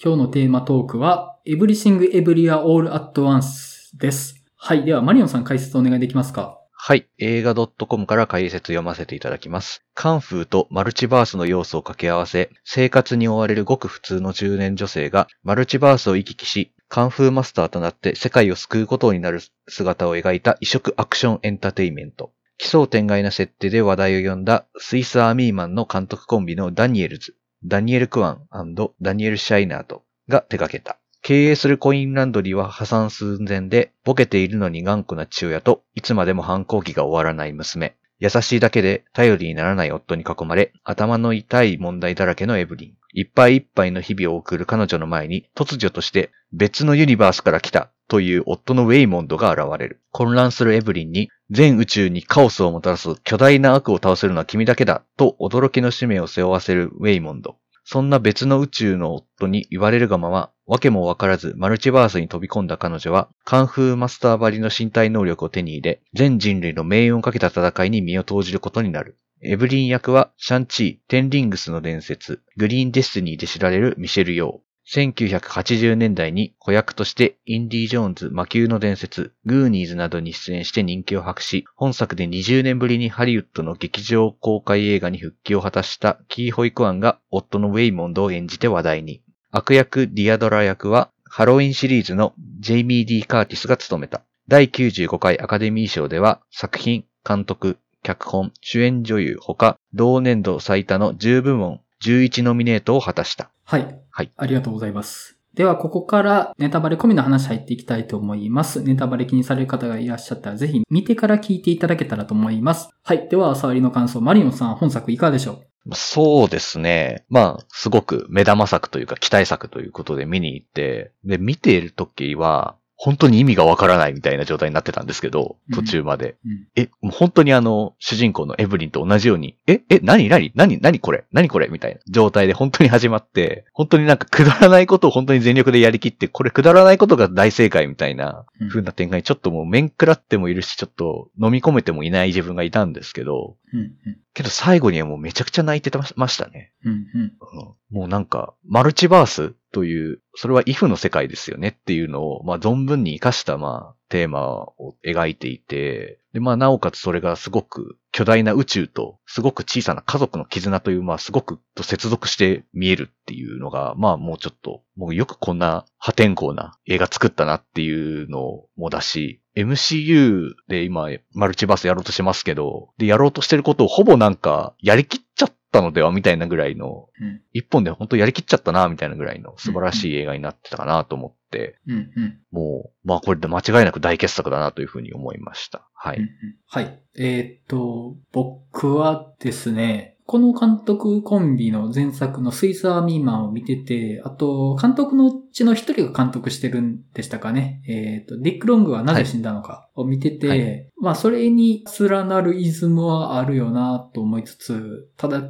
今日のテーマトークは Everything Everywhere All at Once です。はい。では、マリオンさん解説お願いできますか？はい。映画 .com から解説読ませていただきます。カンフーとマルチバースの要素を掛け合わせ、生活に追われるごく普通の中年女性がマルチバースを行き来し、カンフーマスターとなって世界を救うことになる姿を描いた異色アクションエンターテイメント。奇想天外な設定で話題を呼んだスイスアーミーマンの監督コンビのダニエルズ、ダニエル・クワンダニエル・シャイナートが手掛けた。経営するコインランドリーは破産寸前で、ボケているのに頑固な父親と、いつまでも反抗期が終わらない娘。優しいだけで頼りにならない夫に囲まれ、頭の痛い問題だらけのエブリン。いっぱいいっぱいの日々を送る彼女の前に、突如として別のユニバースから来たという夫のウェイモンドが現れる。混乱するエブリンに、全宇宙にカオスをもたらす巨大な悪を倒せるのは君だけだと驚きの使命を背負わせるウェイモンド。そんな別の宇宙の夫に言われるがまま、わけもわからずマルチバースに飛び込んだ彼女は、カンフーマスターばりの身体能力を手に入れ、全人類の命運をかけた戦いに身を投じることになる。エブリン役は、シャンチー、テンリングスの伝説、グリーンデスティニーで知られるミシェル・ヨー。1980年代に子役としてインディ・ジョーンズ魔宮の伝説、グーニーズなどに出演して人気を博し、本作で20年ぶりにハリウッドの劇場公開映画に復帰を果たしたキー・ホイクワンが夫のウェイモンドを演じて話題に。悪役ディアドラ役はハロウィンシリーズのジェイミー・ディ・カーティスが務めた。第95回アカデミー賞では作品、監督、脚本、主演女優ほか同年度最多の10部門11ノミネートを果たした。はい。はい。ありがとうございます。では、ここからネタバレ込みの話入っていきたいと思います。ネタバレ気にされる方がいらっしゃったら、ぜひ見てから聞いていただけたらと思います。はい。では、触りの感想、マリオンさん、本作いかがでしょう？そうですね。まあ、すごく目玉作というか期待作ということで見に行って、で、見ている時は、本当に意味がわからないみたいな状態になってたんですけど、途中まで。うん。え、もう本当にあの、主人公のエブリンと同じように、え、え、何何何何これ何これみたいな状態で本当に始まって、本当になんかくだらないことを本当に全力でやりきって、これくだらないことが大正解みたいなうん風な展開にちょっともう面食らってもいるし、ちょっと飲み込めてもいない自分がいたんですけど、うん。うん。けど最後にはもうめちゃくちゃ泣いてましたね。うん。うん。もうなんか、マルチバースという、それはイフの世界ですよねっていうのを、まあ存分に活かした、まあ、テーマを描いていて、で、まあなおかつそれがすごく巨大な宇宙と、すごく小さな家族の絆という、まあすごくと接続して見えるっていうのが、まあもうちょっと、もうよくこんな破天荒な映画作ったなっていうのもだし、MCU で今、マルチバースやろうとしてますけど、で、やろうとしてることをほぼなんか、やりきっちゃったのではみたいなぐらいの、うん。一本で本当やりきっちゃったな、みたいなぐらいの素晴らしい映画になってたかなと思って、うん。うん。もう、まあこれで間違いなく大傑作だなというふうに思いました。はうんい。はい。えーっと、僕はですね、この監督コンビの前作のスイスアーミーマンを見てて、あと、監督のうちの一人が監督してるんでしたかね。えーっと、ディック・ロングはなぜ死んだのかを見てて、はいまあ、それに連なるイズムはあるよなと思いつつ、ただ、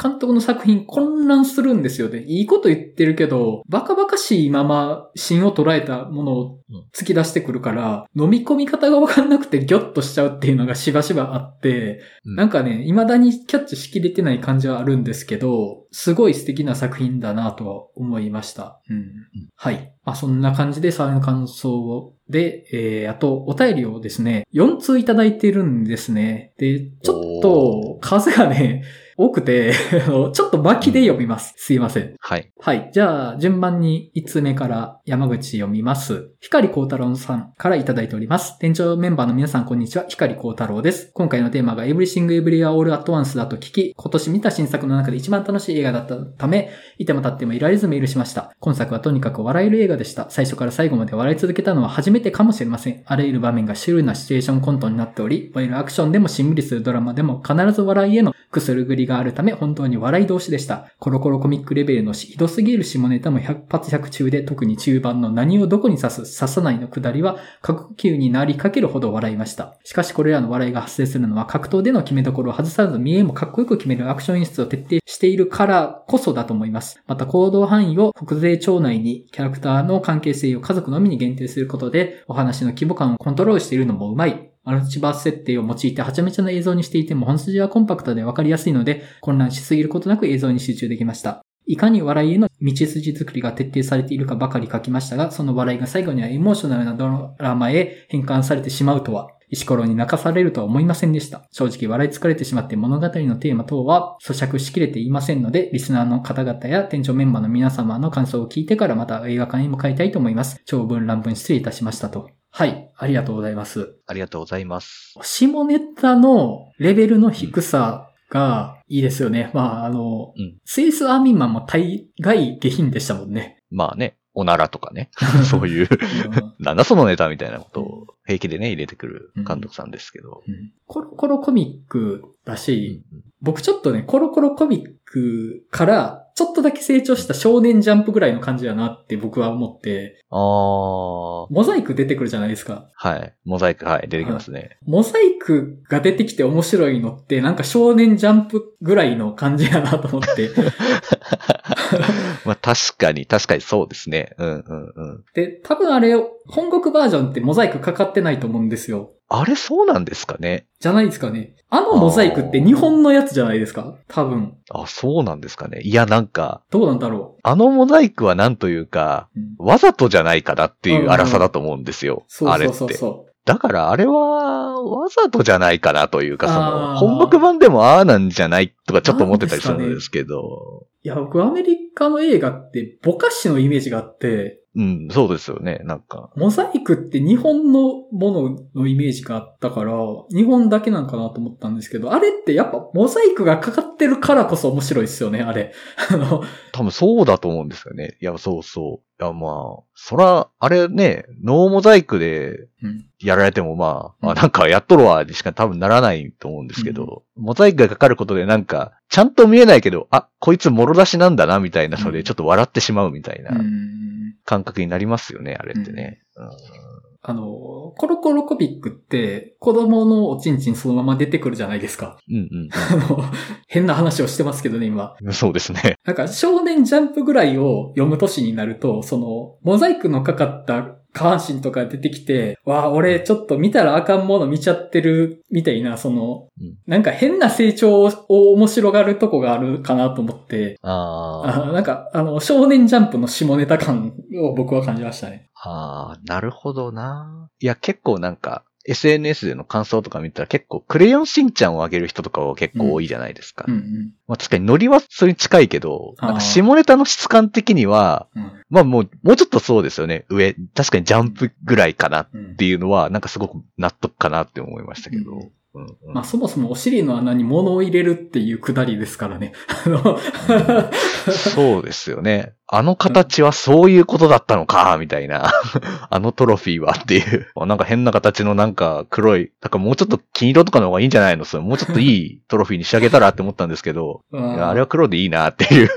監督の作品混乱するんですよね。いいこと言ってるけど、バカバカしいまま芯を捉えたものを突き出してくるから、飲み込み方がわかんなくてギョッとしちゃうっていうのがしばしばあって、うんなんかね、未だにキャッチしきれてない感じはあるんですけど、すごい素敵な作品だなとは思いました。うん。はい。まあそんな感じで、サーの感想で、えー、あと、お便りをですね、4通いただいてるんですね。で、ちょっと、数がね、多くて、ちょっと巻きで読みます。すいません。はい。はい。じゃあ、順番に1通目から山口読みます。光光太郎さんからいただいております。店長メンバーの皆さん、こんにちは。光光太郎です。今回のテーマが Everything Everywhere All at Once だと聞き、今年見た新作の中で一番楽しい映画だったため、いても立ってもいられずメールしました。今作はとにかく笑える映画でした。最初から最後まで笑い続けたのは初めてかもしれません。あらゆる場面がシュールなシチュエーションコントになっており、いわゆるアクションでもしんみりするドラマでも必ず笑いへのくするぐりがあるため本当に笑い同士でした。コロコロコミックレベルのひどすぎる下ネタも100発100中で特に中盤の何をどこに刺す刺さないのくだりは過呼吸になりかけるほど笑いました。しかしこれらの笑いが発生するのは格闘での決めどころを外さず見えもかっこよく決めるアクション演出を徹底しているからこそだと思います。また行動範囲を国税庁内にキャラクターの関係性を家族のみに限定することでお話の規模感をコントロールしているのもうまい。マルチバース設定を用いてはちゃめちゃな映像にしていても本筋はコンパクトでわかりやすいので混乱しすぎることなく映像に集中できました。いかに笑いへの道筋作りが徹底されているかばかり書きましたが、その笑いが最後にはエモーショナルなドラマへ変換されてしまうとは、石ころに泣かされるとは思いませんでした。正直笑い疲れてしまって物語のテーマ等は咀嚼しきれていませんので、リスナーの方々や店長メンバーの皆様の感想を聞いてからまた映画館に向かいたいと思います。長文乱文失礼いたしましたと。はい、ありがとうございます。ありがとうございます。下ネタのレベルの低さがいいですよね。まあ、あの、うんスイスアーミンマンも大概下品でしたもんね。まあね、おならとかね、そういう、うん。なんだそのネタみたいなことを平気でね、入れてくる監督さんですけど。うん。コロコロコミックだし、僕ちょっとね、コロコロコミックからちょっとだけ成長した少年ジャンプぐらいの感じだなって僕は思って、ああ、モザイク出てくるじゃないですか。はい。モザイク、はい、出てきますね。モザイクが出てきて面白いのってなんか少年ジャンプぐらいの感じやなと思って。まあ確かに、確かにそうですね。うんうんうん。で、多分あれ、本国バージョンってモザイクかかってないと思うんですよ。あれそうなんですかね？じゃないですかね。あのモザイクって日本のやつじゃないですか？多分。あ、そうなんですかねいや、なんか、どうなんだろあのモザイクはなんというか、う。うんわざとじゃないかなっていう荒さだと思うんですよ。そうあれってそうそう。そだからあれは、わざとじゃないかなというか、その、本国版でもああなんじゃないとかちょっと思ってたりするんですけど、う。いや、僕アメリカの映画ってぼかしのイメージがあって、うん、そうですよね、なんか。モザイクって日本のもののイメージがあったから、日本だけなんかなと思ったんですけど、あれってやっぱモザイクがかかってるからこそ面白いですよね、あれ。あの、多分そうだと思うんですよね。いや、そうそう。いや、まあ、そら、あれね、ノーモザイクでうん。やられてもまあ、うん。あなんかやっとるわ、にしか多分ならないと思うんですけど、モザイクがかかることでなんか、ちゃんと見えないけど、あ、こいつもろ出しなんだな、みたいなので、うん。ちょっと笑ってしまうみたいなうん。感覚になりますよね、あれってね。うんあの、コロコロコピックって子供のおちんちんそのまま出てくるじゃないですか。うん あの、変な話をしてますけどね、今。うん。そうですね。なんか少年ジャンプぐらいを読む年になると、その、モザイクのかかった下半身とか出てきて、わあ、俺ちょっと見たらあかんもの見ちゃってる、みたいな、その、うん。なんか変な成長を面白がるとこがあるかなと思って、ああなんか、あの、少年ジャンプの下ネタ感を僕は感じましたね。あ、ああ、なるほどな。いや、結構なんか、SNS での感想とか見たら結構、クレヨンしんちゃんをあげる人とかは結構多いじゃないですか。うんうん。まあ確かにノリはそれに近いけど、なんか下ネタの質感的には、うんまあもう、もうちょっとそうですよね。上、確かにジャンプぐらいかなっうんていうのは、なんかすごく納得かなって思いましたけど。うんうんうんまあそもそもお尻の穴に物を入れるっていうくだりですからね。あのそうですよね。あの形はそういうことだったのか、みたいな。あのトロフィーはっていう。なんか変な形のなんか黒い、なんかもうちょっと金色とかの方がいいんじゃないの？それもうちょっといいトロフィーに仕上げたらって思ったんですけど、あれは黒でいいなっていう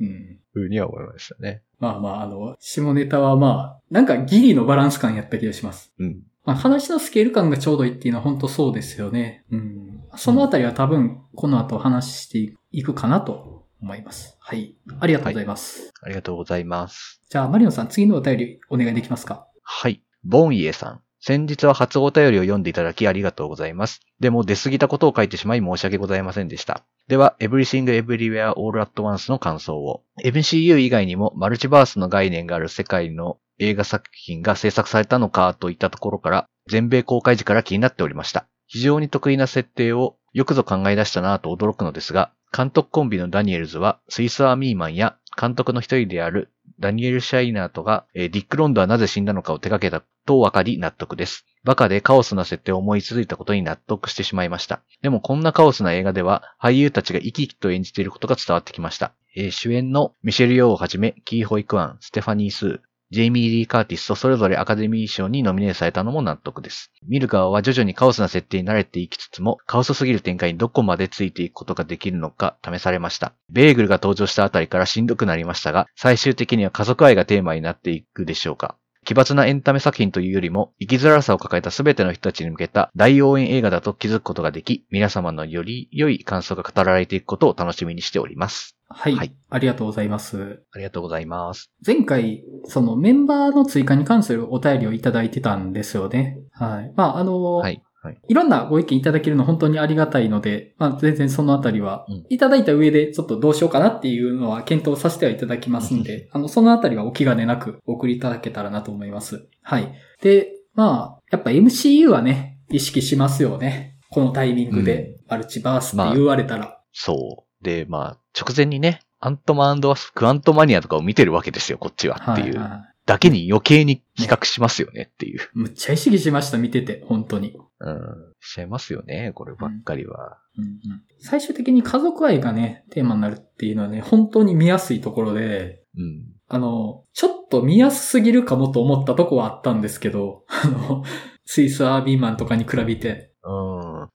うんふうには思いましたね。まあまあ、あの、下ネタはまあ、なんかギリのバランス感やった気がします。うん。まあ話のスケール感がちょうどいいっていうのは本当そうですよね。うん。そのあたりは多分、この後話していくかなと思います。はい。ありがとうございます。ありがとうございます。じゃあ、マリオンさん、次のお便りお願いできますか？はい。ボンイエさん。先日は初お便りを読んでいただきありがとうございます。でも出過ぎたことを書いてしまい申し訳ございませんでした。では、Everything Everywhere All at Once の感想を。MCU 以外にもマルチバースの概念がある世界の映画作品が制作されたのかといったところから、全米公開時から気になっておりました。非常に得意な設定をよくぞ考え出したなぁと驚くのですが、監督コンビのダニエルズはスイスアーミーマンや監督の一人であるダニエル・シャイナートが、ディック・ロングはなぜ死んだのかを手掛けたと分かり納得です。バカでカオスな設定を思いついたことに納得してしまいました。でもこんなカオスな映画では俳優たちが生き生きと演じていることが伝わってきました。えー主演のミシェル・ヨーをはじめ、キー・ホイ・クワン、ステファニー・スー、ジェイミー・リー・カーティスとそれぞれアカデミー賞にノミネートされたのも納得です。見る側は徐々にカオスな設定に慣れていきつつも、カオスすぎる展開にどこまでついていくことができるのか試されました。ベーグルが登場したあたりからしんどくなりましたが、最終的には家族愛がテーマになっていくでしょうか。奇抜なエンタメ作品というよりも、生きづらさを抱えた全ての人たちに向けた大応援映画だと気づくことができ、皆様のより良い感想が語られていくことを楽しみにしております。はい。はいありがとうございます。ありがとうございます。前回、そのメンバーの追加に関するお便りをいただいてたんですよね。はい。まあ、あの、はい。はい。いろんなご意見いただけるの本当にありがたいので、まあ全然そのあたりはうん、いただいた上でちょっとどうしようかなっていうのは検討させてはいただきますんで、あの、そのあたりはお気兼ねなくお送りいただけたらなと思います。はい。で、まあ、やっぱ MCU はね、意識しますよね。このタイミングで、マルチバースって言われたら。そう。で、まあ、直前にね、アントマンワスプ、クアントマニアとかを見てるわけですよ、こっちはっていう。はだけに余計に比較しますよねっていう。むっちゃ意識しました、見てて、本当に。うん。しちゃいますよね、こればっかりは。うんうん最終的に家族愛がね、テーマになるっていうのはね、本当に見やすいところで、うん。あの、ちょっと見やすすぎるかもと思ったとこはあったんですけど、あの、スイスアービーマンとかに比べて、うん。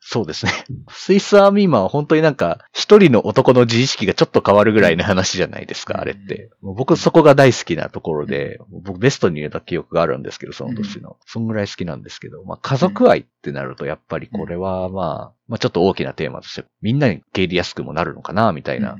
そうですね。スイスアーミーマンは本当になんか、一人の男の自意識がちょっと変わるぐらいの話じゃないですか、あれって。もう僕そこが大好きなところで、僕ベストに入れた記憶があるんですけど、その年の。そんぐらい好きなんですけど、まあ家族愛ってなるとやっぱりこれはまあ、まあちょっと大きなテーマとして、みんなに受け入れやすくもなるのかな、みたいなうん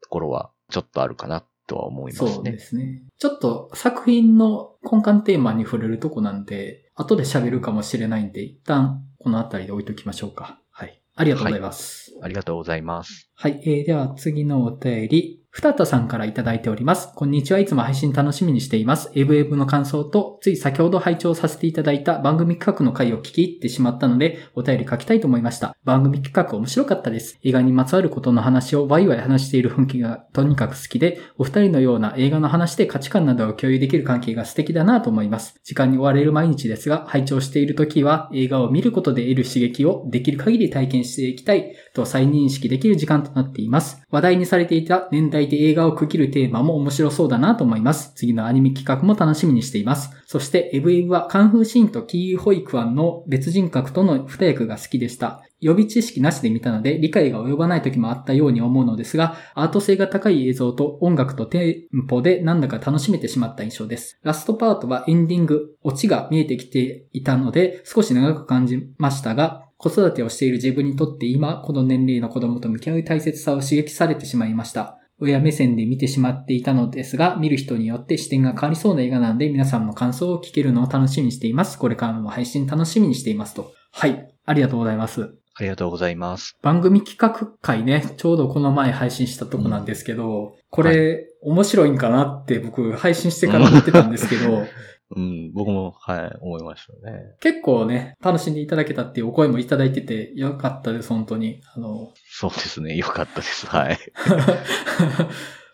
ところはちょっとあるかなとは思いますね。そうですね。ちょっと作品の根幹テーマに触れるとこなんで、後で喋るかもしれないんで、一旦この辺りで置いときましょうか。はい。ありがとうございます。ありがとうございます。はい、えー、では次のお便り、ふたたさんからいただいております。こんにちは。いつも配信楽しみにしています。エブエブの感想と、つい先ほど拝聴させていただいた番組企画の回を聞き入ってしまったので、お便り書きたいと思いました。番組企画面白かったです。映画にまつわることの話をワイワイ話している雰囲気がとにかく好きで、お二人のような映画の話で価値観などを共有できる関係が素敵だなと思います。時間に追われる毎日ですが、拝聴している時は映画を見ることで得る刺激をできる限り体験していきたいと再認識できる時間となっています。話題にされていた年代で映画を区切るテーマも面白そうだなと思います。次のアニメ企画も楽しみにしています。そして、エブエブはカンフーシーンとキーホイクワンの別人格との二役が好きでした。予備知識なしで見たので理解が及ばない時もあったように思うのですが、アート性が高い映像と音楽とテンポでなんだか楽しめてしまった印象です。ラストパートはエンディング、オチが見えてきていたので少し長く感じましたが、子育てをしている自分にとって今、この年齢の子供と向き合う大切さを刺激されてしまいました。親目線で見てしまっていたのですが、見る人によって視点が変わりそうな映画なので、皆さんの感想を聞けるのを楽しみにしています。これからも配信楽しみにしていますと。はい。ありがとうございます。ありがとうございます。番組企画会ね、ちょうどこの前配信したとこなんですけど、これ、面白いんかなって僕配信してから思ってたんですけど、うん、僕も、はい、思いましたね。結構ね、楽しんでいただけたっていうお声もいただいててよかったです、本当に。あの、そうですね。よかったです。はい。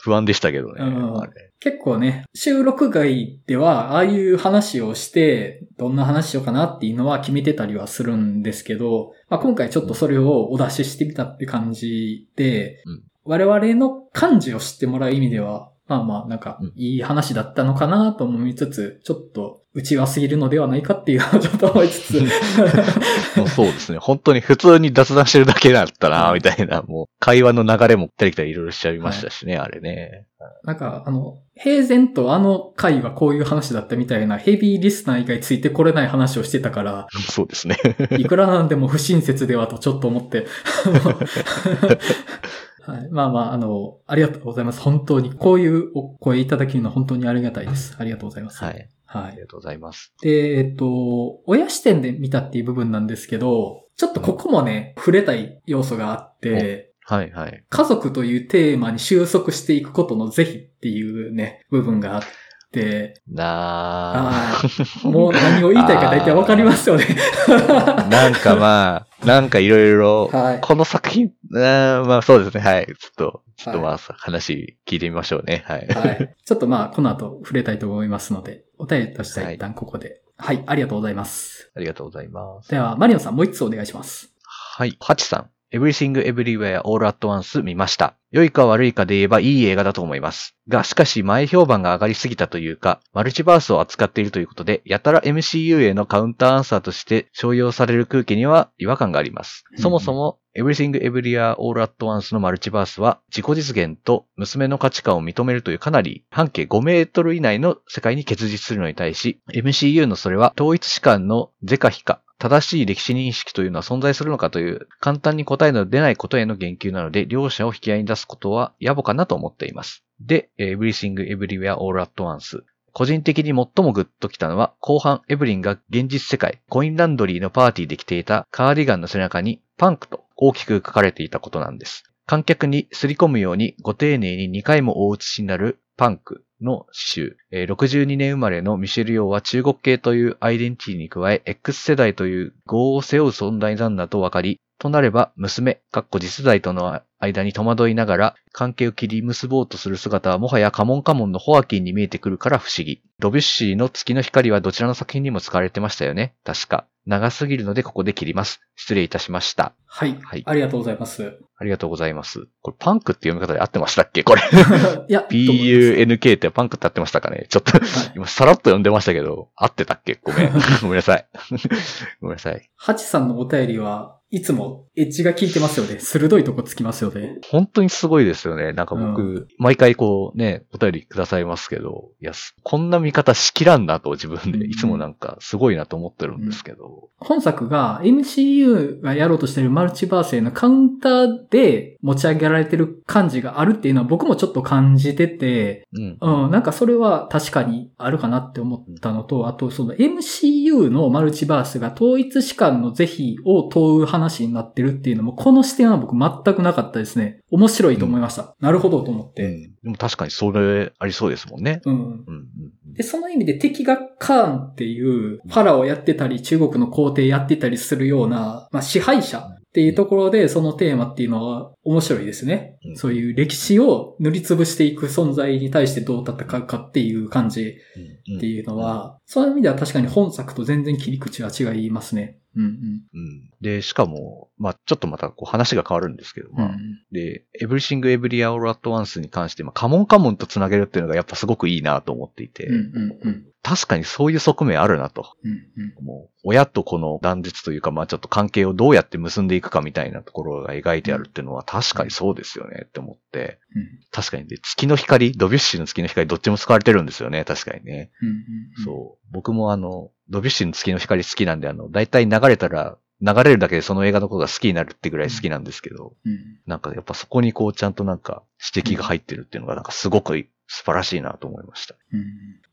不安でしたけどね。うんあれ結構ね、収録外では、ああいう話をして、どんな話しようかなっていうのは決めてたりはするんですけど、まあ、今回ちょっとそれをお出ししてみたって感じで、うん我々の漢字を知ってもらう意味では、まあまあ、なんかうん、いい話だったのかなと思いつつ、ちょっと、内輪すぎるのではないかっていうのを ちょっと思いつつ、もうそうですね。本当に普通に雑談してるだけだったな、うんみたいな、もう会話の流れも来たり来たりいろいろしちゃいましたしね、あれね。なんか、あの、平然とあの回はこういう話だったみたいなヘビーリスナー以外ついてこれない話をしてたから、そうですね。いくらなんでも不親切ではとちょっと思って。はい、まあまあ、あの、ありがとうございます。本当に。こういうお声いただけるのは本当にありがたいです。ありがとうございます。はい。はい。ありがとうございます。で、えっと、親視点で見たっていう部分なんですけど、ちょっとここもね、触れたい要素があって、はい、はい。家族というテーマに収束していくことの是非っていうね、部分があって、なあーもう何を言いたいか大体わかりますよね。ーなんかまあ、なんかいろいろ、はいこの作品、あーまあそうですね、はい。ちょっと、ちょっとまはあ、話聞いてみましょうね。はい。はい。ちょっとまあ、この後触れたいと思いますので、お便りとしては一旦ここで。はい、ありがとうございます。ありがとうございます。では、マリオンさんもう一つお願いします。はい。ハチさん。Everything Everywhere All at Once 見ました。良いか悪いかで言えばいい映画だと思います。が、しかし前評判が上がりすぎたというか、マルチバースを扱っているということで、やたら MCU へのカウンターアンサーとして商用される空気には違和感があります。そもそも、Everything Everywhere All at Once のマルチバースは、自己実現と娘の価値観を認めるというかなり半径5メートル以内の世界に結実するのに対し、MCU のそれは統一士官の是か非か、正しい歴史認識というのは存在するのかという簡単に答えの出ないことへの言及なので、両者を引き合いに出すことは野暮かなと思っています。で、えー Everything Everywhere All at Once。個人的に最もグッときたのは、後半エブリンが現実世界、コインランドリーのパーティーで着ていたカーディガンの背中にパンクと大きく書かれていたことなんです。観客にすり込むようにご丁寧に2回も大写しになるパンクの詩集。62年生まれのミシェル・ヨーは中国系というアイデンティティに加え、X 世代という業を背負う存在なんだと分かり、となれば、娘、かっこ次世代との間に戸惑いながら、関係を切り結ぼうとする姿はもはやカモンカモンのホアキンに見えてくるから不思議。ドビュッシーの月の光はどちらの作品にも使われてましたよね確か。長すぎるのでここで切ります。失礼いたしました。はい。はいありがとうございます。ありがとうございます。これパンクって読み方で合ってましたっけ？これ。いや、PUNK ってパンクって合ってましたかね？ちょっと、今さらっと読んでましたけど、合ってたっけ？ごめん。ごめんなさい。ごめんなさい。ハチさんのお便りはいつもエッジが効いてますよね。鋭いとこつきますよね。本当にすごいですよね。なんか僕、う毎回こうね、お便りくださいますけど、いや、すこんな見方しきらんなと自分うんで、いつもなんかすごいなと思ってるんですけど。本作が MCU がやろうとしているマルチバースへのカウンターで持ち上げられてる感じがあるっていうのは僕もちょっと感じてて、うん。うん、なんかそれは確かにあるかなって思ったのと、あとその MCU のマルチバースが統一士官の是非を問う話になってるっていうのも、この視点は僕全くなかったですね。面白いと思いました。なるほどと思って。でも確かにそれありそうですもんね。うん。うんうんうん。で、その意味で敵がカーンっていう、ファラオをやってたり、中国の皇帝やってたりするような、まあ支配者っていうところで、そのテーマっていうのは面白いですね。うんそういう歴史を塗りつぶしていく存在に対してどう戦うかっていう感じうんっていうのは、そういう意味では確かに本作と全然切り口は違いますね。うんうん。で、しかも、まあちょっとまたこう話が変わるんですけど、うん。まあで、Everything Every Hour at Once に関して、まあカモンカモンと繋げるっていうのがやっぱすごくいいなと思っていて、うんうんうん確かにそういう側面あるなと。うんうんもう、親とこの断絶というか、まあちょっと関係をどうやって結んでいくかみたいなところが描いてあるっていうのは確かにそうですよねって思って、うん確かにで、月の光、ドビュッシーの月の光どっちも使われてるんですよね、確かにね。うんうんうんそう。僕もあの、ドビュッシーの月の光好きなんで、あの、だいたい流れたら、流れるだけでその映画のことが好きになるってぐらい好きなんですけど、うんなんかやっぱそこにこうちゃんとなんか指摘が入ってるっていうのがなんかすごく素晴らしいなと思いました。うん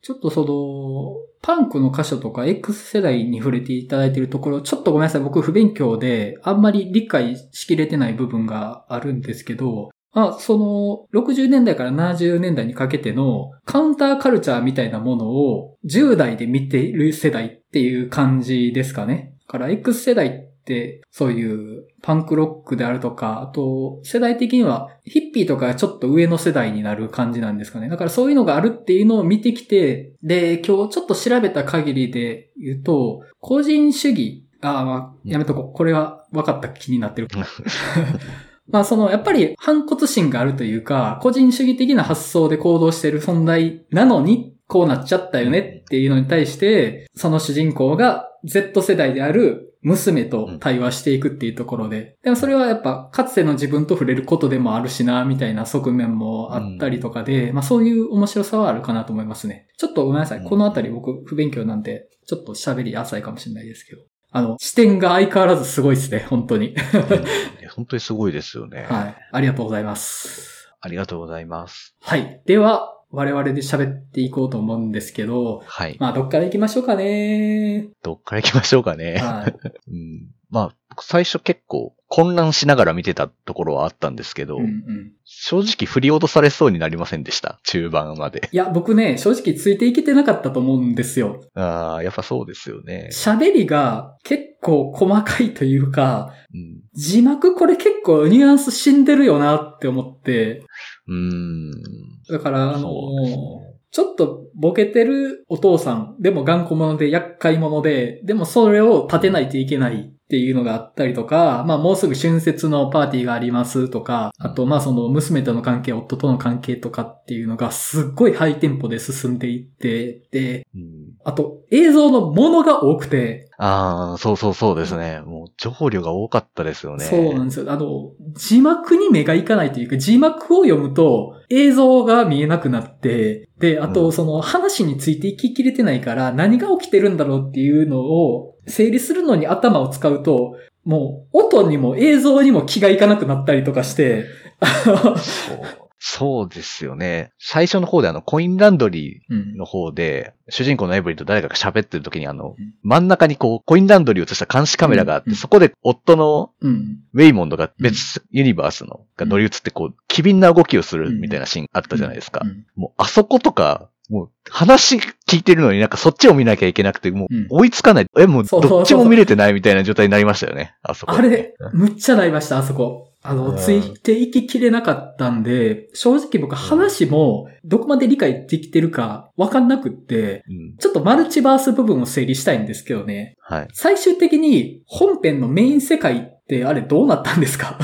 ちょっとその、パンクの箇所とか X 世代に触れていただいているところ、ちょっとごめんなさい、僕不勉強で、あんまり理解しきれてない部分があるんですけど、あ、その、60年代から70年代にかけてのカウンターカルチャーみたいなものを10代で見ている世代っていう感じですかね。だから X 世代って、そういうパンクロックであるとか、あと、世代的にはヒッピーとかちょっと上の世代になる感じなんですかね。だからそういうのがあるっていうのを見てきて、で、今日ちょっと調べた限りで言うと、個人主義、あ、やめとこう。これは分かった気になってる。まあその、やっぱり反骨心があるというか、個人主義的な発想で行動している存在なのに、こうなっちゃったよねっていうのに対して、その主人公が Z 世代である娘と対話していくっていうところで、でもそれはやっぱかつての自分と触れることでもあるしな、みたいな側面もあったりとかで、まあそういう面白さはあるかなと思いますね。ちょっとごめんなさい。うんこのあたり僕不勉強なんで、ちょっと喋り浅いかもしれないですけど。あの、視点が相変わらずすごいですね、本当に。本当にすごいですよね。はい。ありがとうございます。ありがとうございます。はい。では、我々で喋っていこうと思うんですけど、はい。まあ、どっから行きましょうかね。どっから行きましょうかね。はい。うん、まあ、僕最初結構混乱しながら見てたところはあったんですけど、うんうん。正直振り落とされそうになりませんでした？中盤まで。いや、僕ね、正直ついていけてなかったと思うんですよ。ああ、やっぱそうですよね。喋りが結構細かいというか、うん。字幕これ結構ニュアンス死んでるよなって思って、うーん。だから、あのねちょっとボケてるお父さん、でも頑固者で厄介者で、でもそれを立てないといけないっていうのがあったりとか、まあもうすぐ春節のパーティーがありますとか、あとまあその娘との関係、夫との関係とかっていうのがすっごいハイテンポで進んでいって、で、うんあと映像のものが多くて、ああ、そうそうそうですね。もう情報量が多かったですよね。そうなんですよ。あの、字幕に目がいかないというか、字幕を読むと映像が見えなくなって、で、あとうん。その話についていききれてないから何が起きてるんだろうっていうのを整理するのに頭を使うと、もう音にも映像にも気がいかなくなったりとかして、そうですよね。最初の方であの、コインランドリうんー。の方で、主人公のエブリンと誰かが喋ってる時にあのうん、真ん中にこう、コインランドリーを映した監視カメラがあって、うんそこで夫のうん。ウェイモンドが別ユニバースのが乗り移ってこう、機敏な動きをするみたいなシーンあったじゃないですかう。んもう、あそことか、もう、話聞いてるのになんかそっちを見なきゃいけなくて、もううん、追いつかない。え、もう、そうそうそうどっちも見れてないみたいな状態になりましたよね。あそこ。あれ、むっちゃなりました、あそこ。あの、うんついていききれなかったんで、正直僕話もどこまで理解できてるかわかんなくって、うん。ちょっとマルチバース部分を整理したいんですけどね。はい。最終的に本編のメイン世界ってあれどうなったんですか？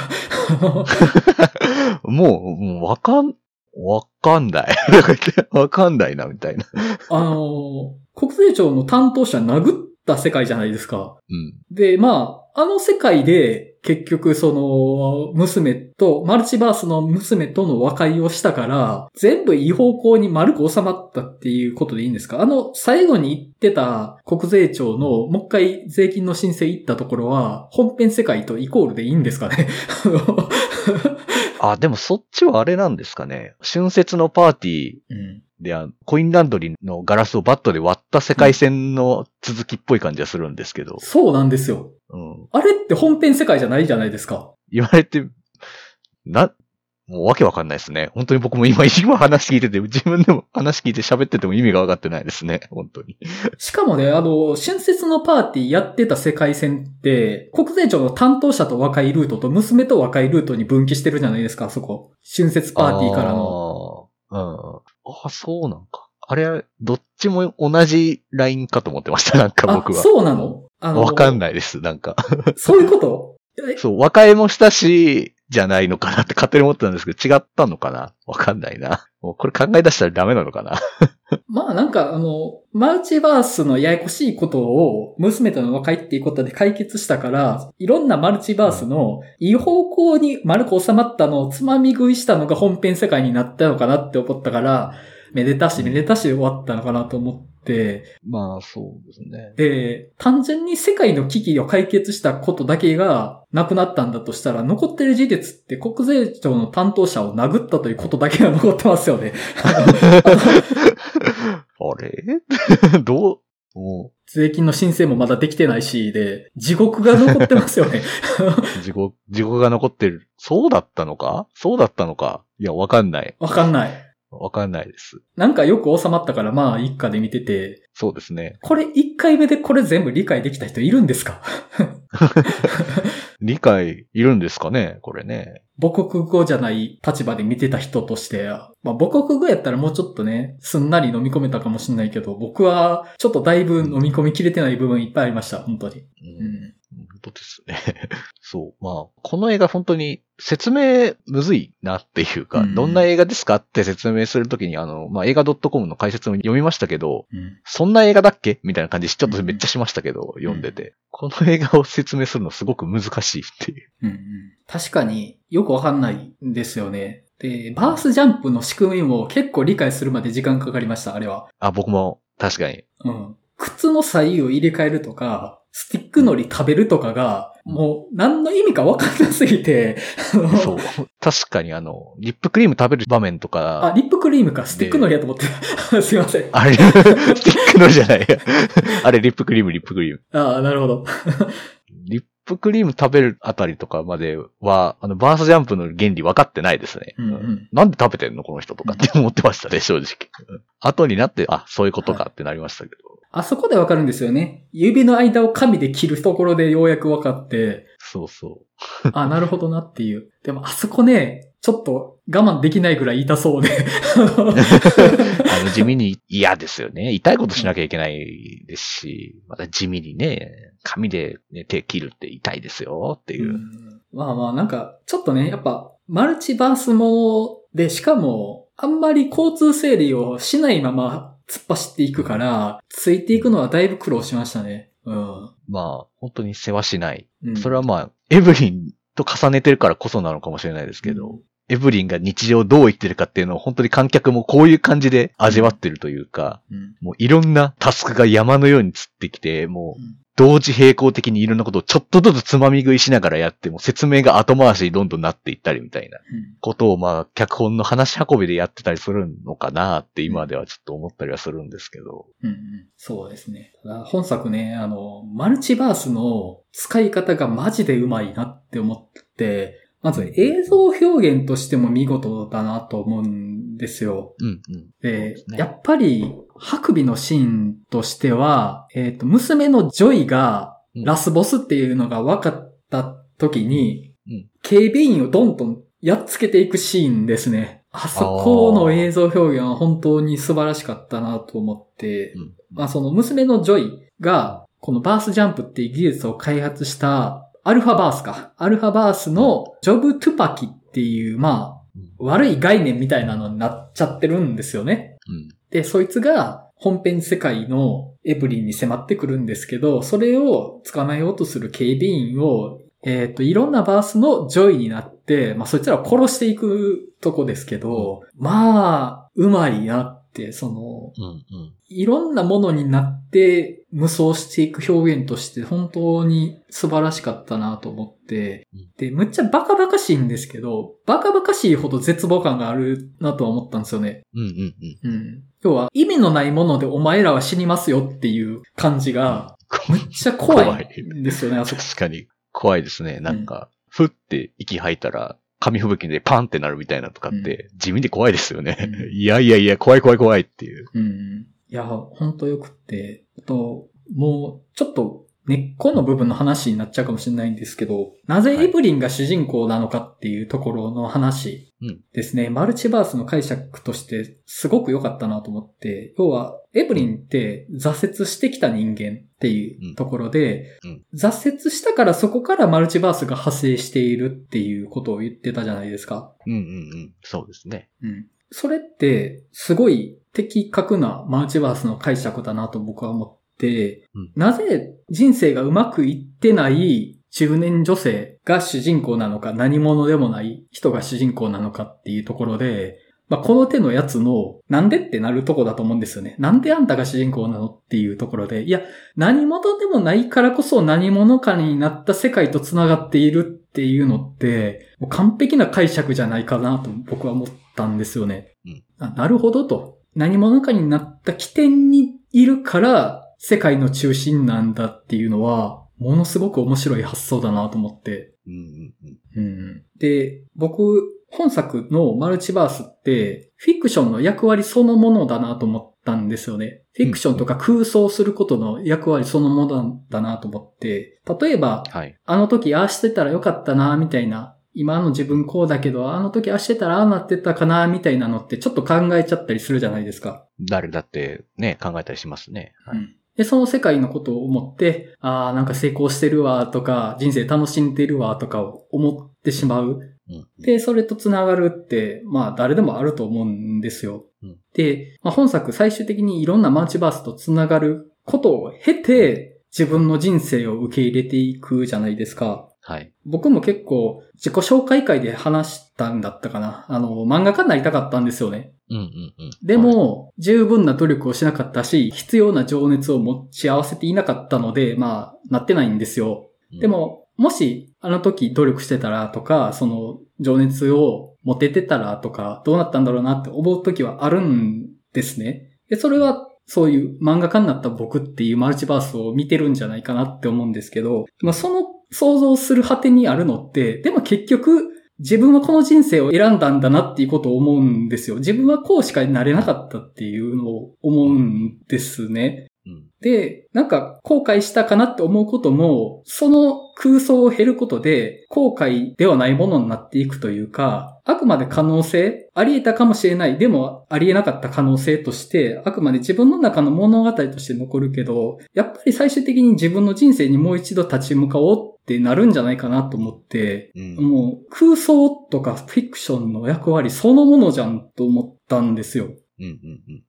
もう、もう、わかん、わかんない。わかんないな、みたいな。あの、国税庁の担当者殴った世界じゃないですか。うん。で、まあ、あの世界で結局その娘と、マルチバースの娘との和解をしたから、全部いい方向に丸く収まったっていうことでいいんですか？あの最後に言ってた国税庁のもう一回税金の申請行ったところは、本編世界とイコールでいいんですかね？あ、でもそっちはあれなんですかね。春節のパーティーうんで、あコインランドリーのガラスをバットで割った世界線の続きっぽい感じはするんですけど。そうなんですよ。うん。あれって本編世界じゃないじゃないですか。言われて、な、もうわけわかんないですね。本当に僕も今、今話聞いてて、自分でも話聞いて喋ってても意味がわかってないですね。本当に。しかもね、あの、春節のパーティーやってた世界線って、国税庁の担当者と和解ルートと娘と和解ルートに分岐してるじゃないですか、あそこ。春節パーティーからの。の。うん。あ、そうなんか。あれ、どっちも同じラインかと思ってました、なんか僕あ、は。そうなの？あの、わかんい。ないです、なんか。そういうこと？えそう、和解もしたし、じゃないのかなって勝手に思ってたんですけど、違ったのかな？わかんないな。もうこれ考え出したらダメなのかな？まあなんかあの、マルチバースのややこしいことを娘との和解っていうことで解決したから、いろんなマルチバースのいい方向に丸く収まったのをつまみ食いしたのが本編世界になったのかなって思ったから、めでたしめでたしで終わったのかなと思って、まあ、そうですね。で、単純に世界の危機を解決したことだけがなくなったんだとしたら、残ってる事実って国税庁の担当者を殴ったということだけが残ってますよね。あれ？どう？も税金の申請もまだできてないし、で、地獄が残ってますよね。う、地獄、地獄が残ってる。そうだったのか？そうだったのか？いや、わかんない。わかんない。わかんないです。なんかよく収まったから、まあ、一家で見てて、そうですね。これ一回目でこれ全部理解できた人いるんですか？理解いるんですかね？これね。母国語じゃない立場で見てた人として、まあ母国語やったらもうちょっとね、すんなり飲み込めたかもしれないけど、僕はちょっとだいぶ飲み込みきれてない部分いっぱいありました、本当に。ううんん。本当ですね。そう。まあ、この映画本当に説明むずいなっていうか、うんどんな映画ですかって説明するときに、あの、まあ、映画 .com の解説も読みましたけど、うんそんな映画だっけ？みたいな感じちょっとめっちゃしましたけど、読んでて。この映画を説明するのすごく難しいっていう。うんうん確かによくわかんないんですよね。で、バースジャンプの仕組みも結構理解するまで時間かかりました、あれは。あ、僕も確かに。うん。靴の左右を入れ替えるとか、スティックのり食べるとかが、もう何の意味かわかんなすぎて、そう。確かにあの、リップクリーム食べる場面とあ、か、リップクリームか、スティックのりやと思ってた。すいません。あれ、スティックのじゃない。あれ、リップクリーム、リップクリーム。ああ、なるほど。リップクリーム食べるあたりとかまでは、あの、バースジャンプの原理分かってないですね。うんうんなんで食べてんのこの人とかって思ってましたね、正直。後になって、あ、そういうことかってなりましたけど。あそこでわかるんですよね。指の間を紙で切るところでようやくわかって、そうそあ、なるほどなっていう。でもあそこね、ちょっと我慢できないぐらい痛そうで。う。あの、地味に嫌ですよね。痛いことしなきゃいけないですし、また地味にね、紙で、ね、手切るって痛いですよっていうう。んまあまあなんか、ちょっとね、やっぱ、マルチバースもので、しかも、あんまり交通整理をしないまま突っ走っていくから、ついていくのはだいぶ苦労しましたね。うん。まあ、本当に世話しない。うんそれはまあ、エブリンと重ねてるからこそなのかもしれないですけど、うんエブリンが日常どう生きてるかっていうのを本当に観客もこういう感じで味わってるというか、うんもういろんなタスクが山のように釣ってきて、もう同時並行的にいろんなことをちょっとずつつまみ食いしながらやっても説明が後回しにどんどんなっていったりみたいなうんことをまあ脚本の話し運びでやってたりするのかなって今ではちょっと思ったりはするんですけど。うんうんそうですね。本作ね、あの、マルチバースの使い方がマジでうまいなって思って、まず映像表現としても見事だなと思うんですよ。うんうん。やっぱり、白眉のシーンとしては、えっ、と、娘のジョイがうんラスボスっていうのが分かった時に、うん警備員をどんどんやっつけていくシーンですね。あそこの映像表現は本当に素晴らしかったなと思って、うんまあその娘のジョイが、このバースジャンプっていう技術を開発したアルファバースか。アルファバースのジョブ・トゥパキっていう、まあ、悪い概念みたいなのになっちゃってるんですよね。うん。で、そいつが本編世界のエブリンに迫ってくるんですけど、それを捕まえようとする警備員を、えっ、と、いろんなバースのジョイになって、まあ、そいつらを殺していくとこですけど、まあ、うまいなその、うんうん。いろんなものになって無双していく表現として本当に素晴らしかったなと思ってうん、で、むっちゃバカバカしいんですけど、バカバカしいほど絶望感があるなとは思ったんですよね。うんうんうん。うん。要は、意味のないものでお前らは死にますよっていう感じが、むっちゃ怖いんですよね、あそこ。確かに怖いですね。なんか、ふって息吐いたら、紙吹雪でパンってなるみたいなとかって、地味で怖いですよね。うん いやいやいや、怖い怖い怖いっていう。うん。いや、ほんとよくって、あと、もう、ちょっと、根っこの部分の話になっちゃうかもしれないんですけど、なぜエブリンが主人公なのかっていうところの話うんですね。マルチバースの解釈としてすごく良かったなと思って、要は、エブリンって挫折してきた人間っていうところで、うんうん挫折したからそこからマルチバースが派生しているっていうことを言ってたじゃないですか。うんうんうん。そうですね。うん。それって、すごい的確なマルチバースの解釈だなと僕は思って、うんなぜ人生がうまくいってない中年女性が主人公なのか、何者でもない人が主人公なのかっていうところで、まあ、この手のやつの、なんでってなるとこだと思うんですよね。なんであんたが主人公なのっていうところで、いや、何者でもないからこそ何者かになった世界と繋がっているっていうのって、もう完璧な解釈じゃないかなと僕は思ったんですよね。うんあなるほどと。何者かになった起点にいるから世界の中心なんだっていうのは、ものすごく面白い発想だなと思って。うんうんうん。うんで、僕、本作のマルチバースって、フィクションの役割そのものだなと思ったんですよね。フィクションとか空想することの役割そのものだなと思って、例えば、はい。あの時ああしてたらよかったな、みたいな。今の自分こうだけど、あの時ああしてたらああなってたかな、みたいなのってちょっと考えちゃったりするじゃないですか。誰だってね、考えたりしますね。はいうんで、その世界のことを思って、ああ、なんか成功してるわ、とか、人生楽しんでるわ、とかを思ってしまう。うんで、それと繋がるって、まあ誰でもあると思うんですよ。うんで、まあ、本作最終的にいろんなマルチバースと繋がることを経て、自分の人生を受け入れていくじゃないですか。はい。僕も結構自己紹介会で話したんだったかな。あの、漫画家になりたかったんですよね。うんうんうん。でも、十分な努力をしなかったし、必要な情熱を持ち合わせていなかったので、まあ、なってないんですよ。はい、でも、もし、あの時努力してたらとか、その、情熱を持ててたらとか、どうなったんだろうなって思う時はあるんですね。で、それは、そういう漫画家になった僕っていうマルチバースを見てるんじゃないかなって思うんですけど、まあ、その想像する果てにあるのって、でも結局、自分はこの人生を選んだんだなっていうことを思うんですよ。自分はこうしかなれなかったっていうのを思うんですね。うん。で、なんか後悔したかなって思うことも、その空想を減ることで後悔ではないものになっていくというか、あくまで可能性、あり得たかもしれない、でもあり得なかった可能性として、あくまで自分の中の物語として残るけど、やっぱり最終的に自分の人生にもう一度立ち向かおうってなるんじゃないかなと思って、うん。もう空想とかフィクションの役割そのものじゃんと思ったんですよ。うんうんうん。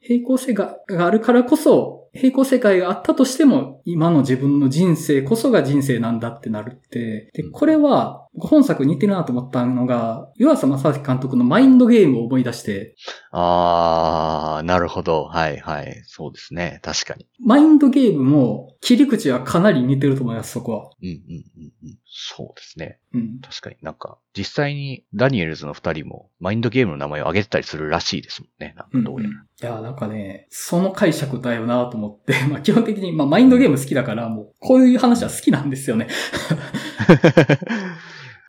平行性ががあるからこそ平行世界があったとしても、今の自分の人生こそが人生なんだってなるって、で、これは、本作似てるなと思ったのが、湯浅正明監督のマインドゲームを思い出して、あー、なるほど。はいはい。そうですね。確かに。マインドゲームも切り口はかなり似てると思います、そこは。うんうんうんうん。そうですね。うん。確かになんか、実際にダニエルズの二人もマインドゲームの名前を挙げてたりするらしいですもんね。なんかどうやら。いや、なんかね、その解釈だよなと思って、まあ基本的に、まあマインドゲーム好きだから、もうこういう話は好きなんですよね。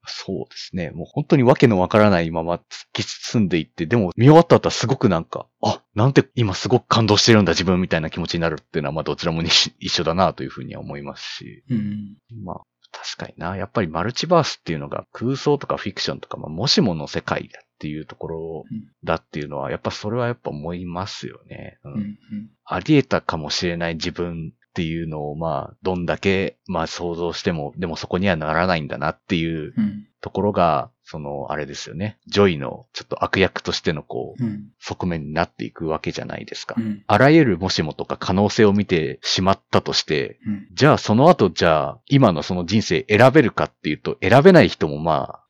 そうですね。もう本当にわけのわからないまま突き進んでいって、でも見終わった後はすごくなんか、あ、なんて今すごく感動してるんだ自分みたいな気持ちになるっていうのは、まあどちらもに 一緒だなというふうには思いますし。うん。まあ、確かにな。やっぱりマルチバースっていうのが空想とかフィクションとか、まあ、もしもの世界だっていうところうんだっていうのは、やっぱそれはやっぱ思いますよね。うんうん。うん。あり得たかもしれない自分っていうのを、まあ、どんだけ、まあ想像しても、でもそこにはならないんだなっていううん。ところが、その、あれですよね。ジョイのちょっと悪役としてのこう、うん。側面になっていくわけじゃないですか。うん。あらゆるもしもとか可能性を見てしまったとして、うん。じゃあその後じゃあ今のその人生選べるかっていうと選べない人もまあうん。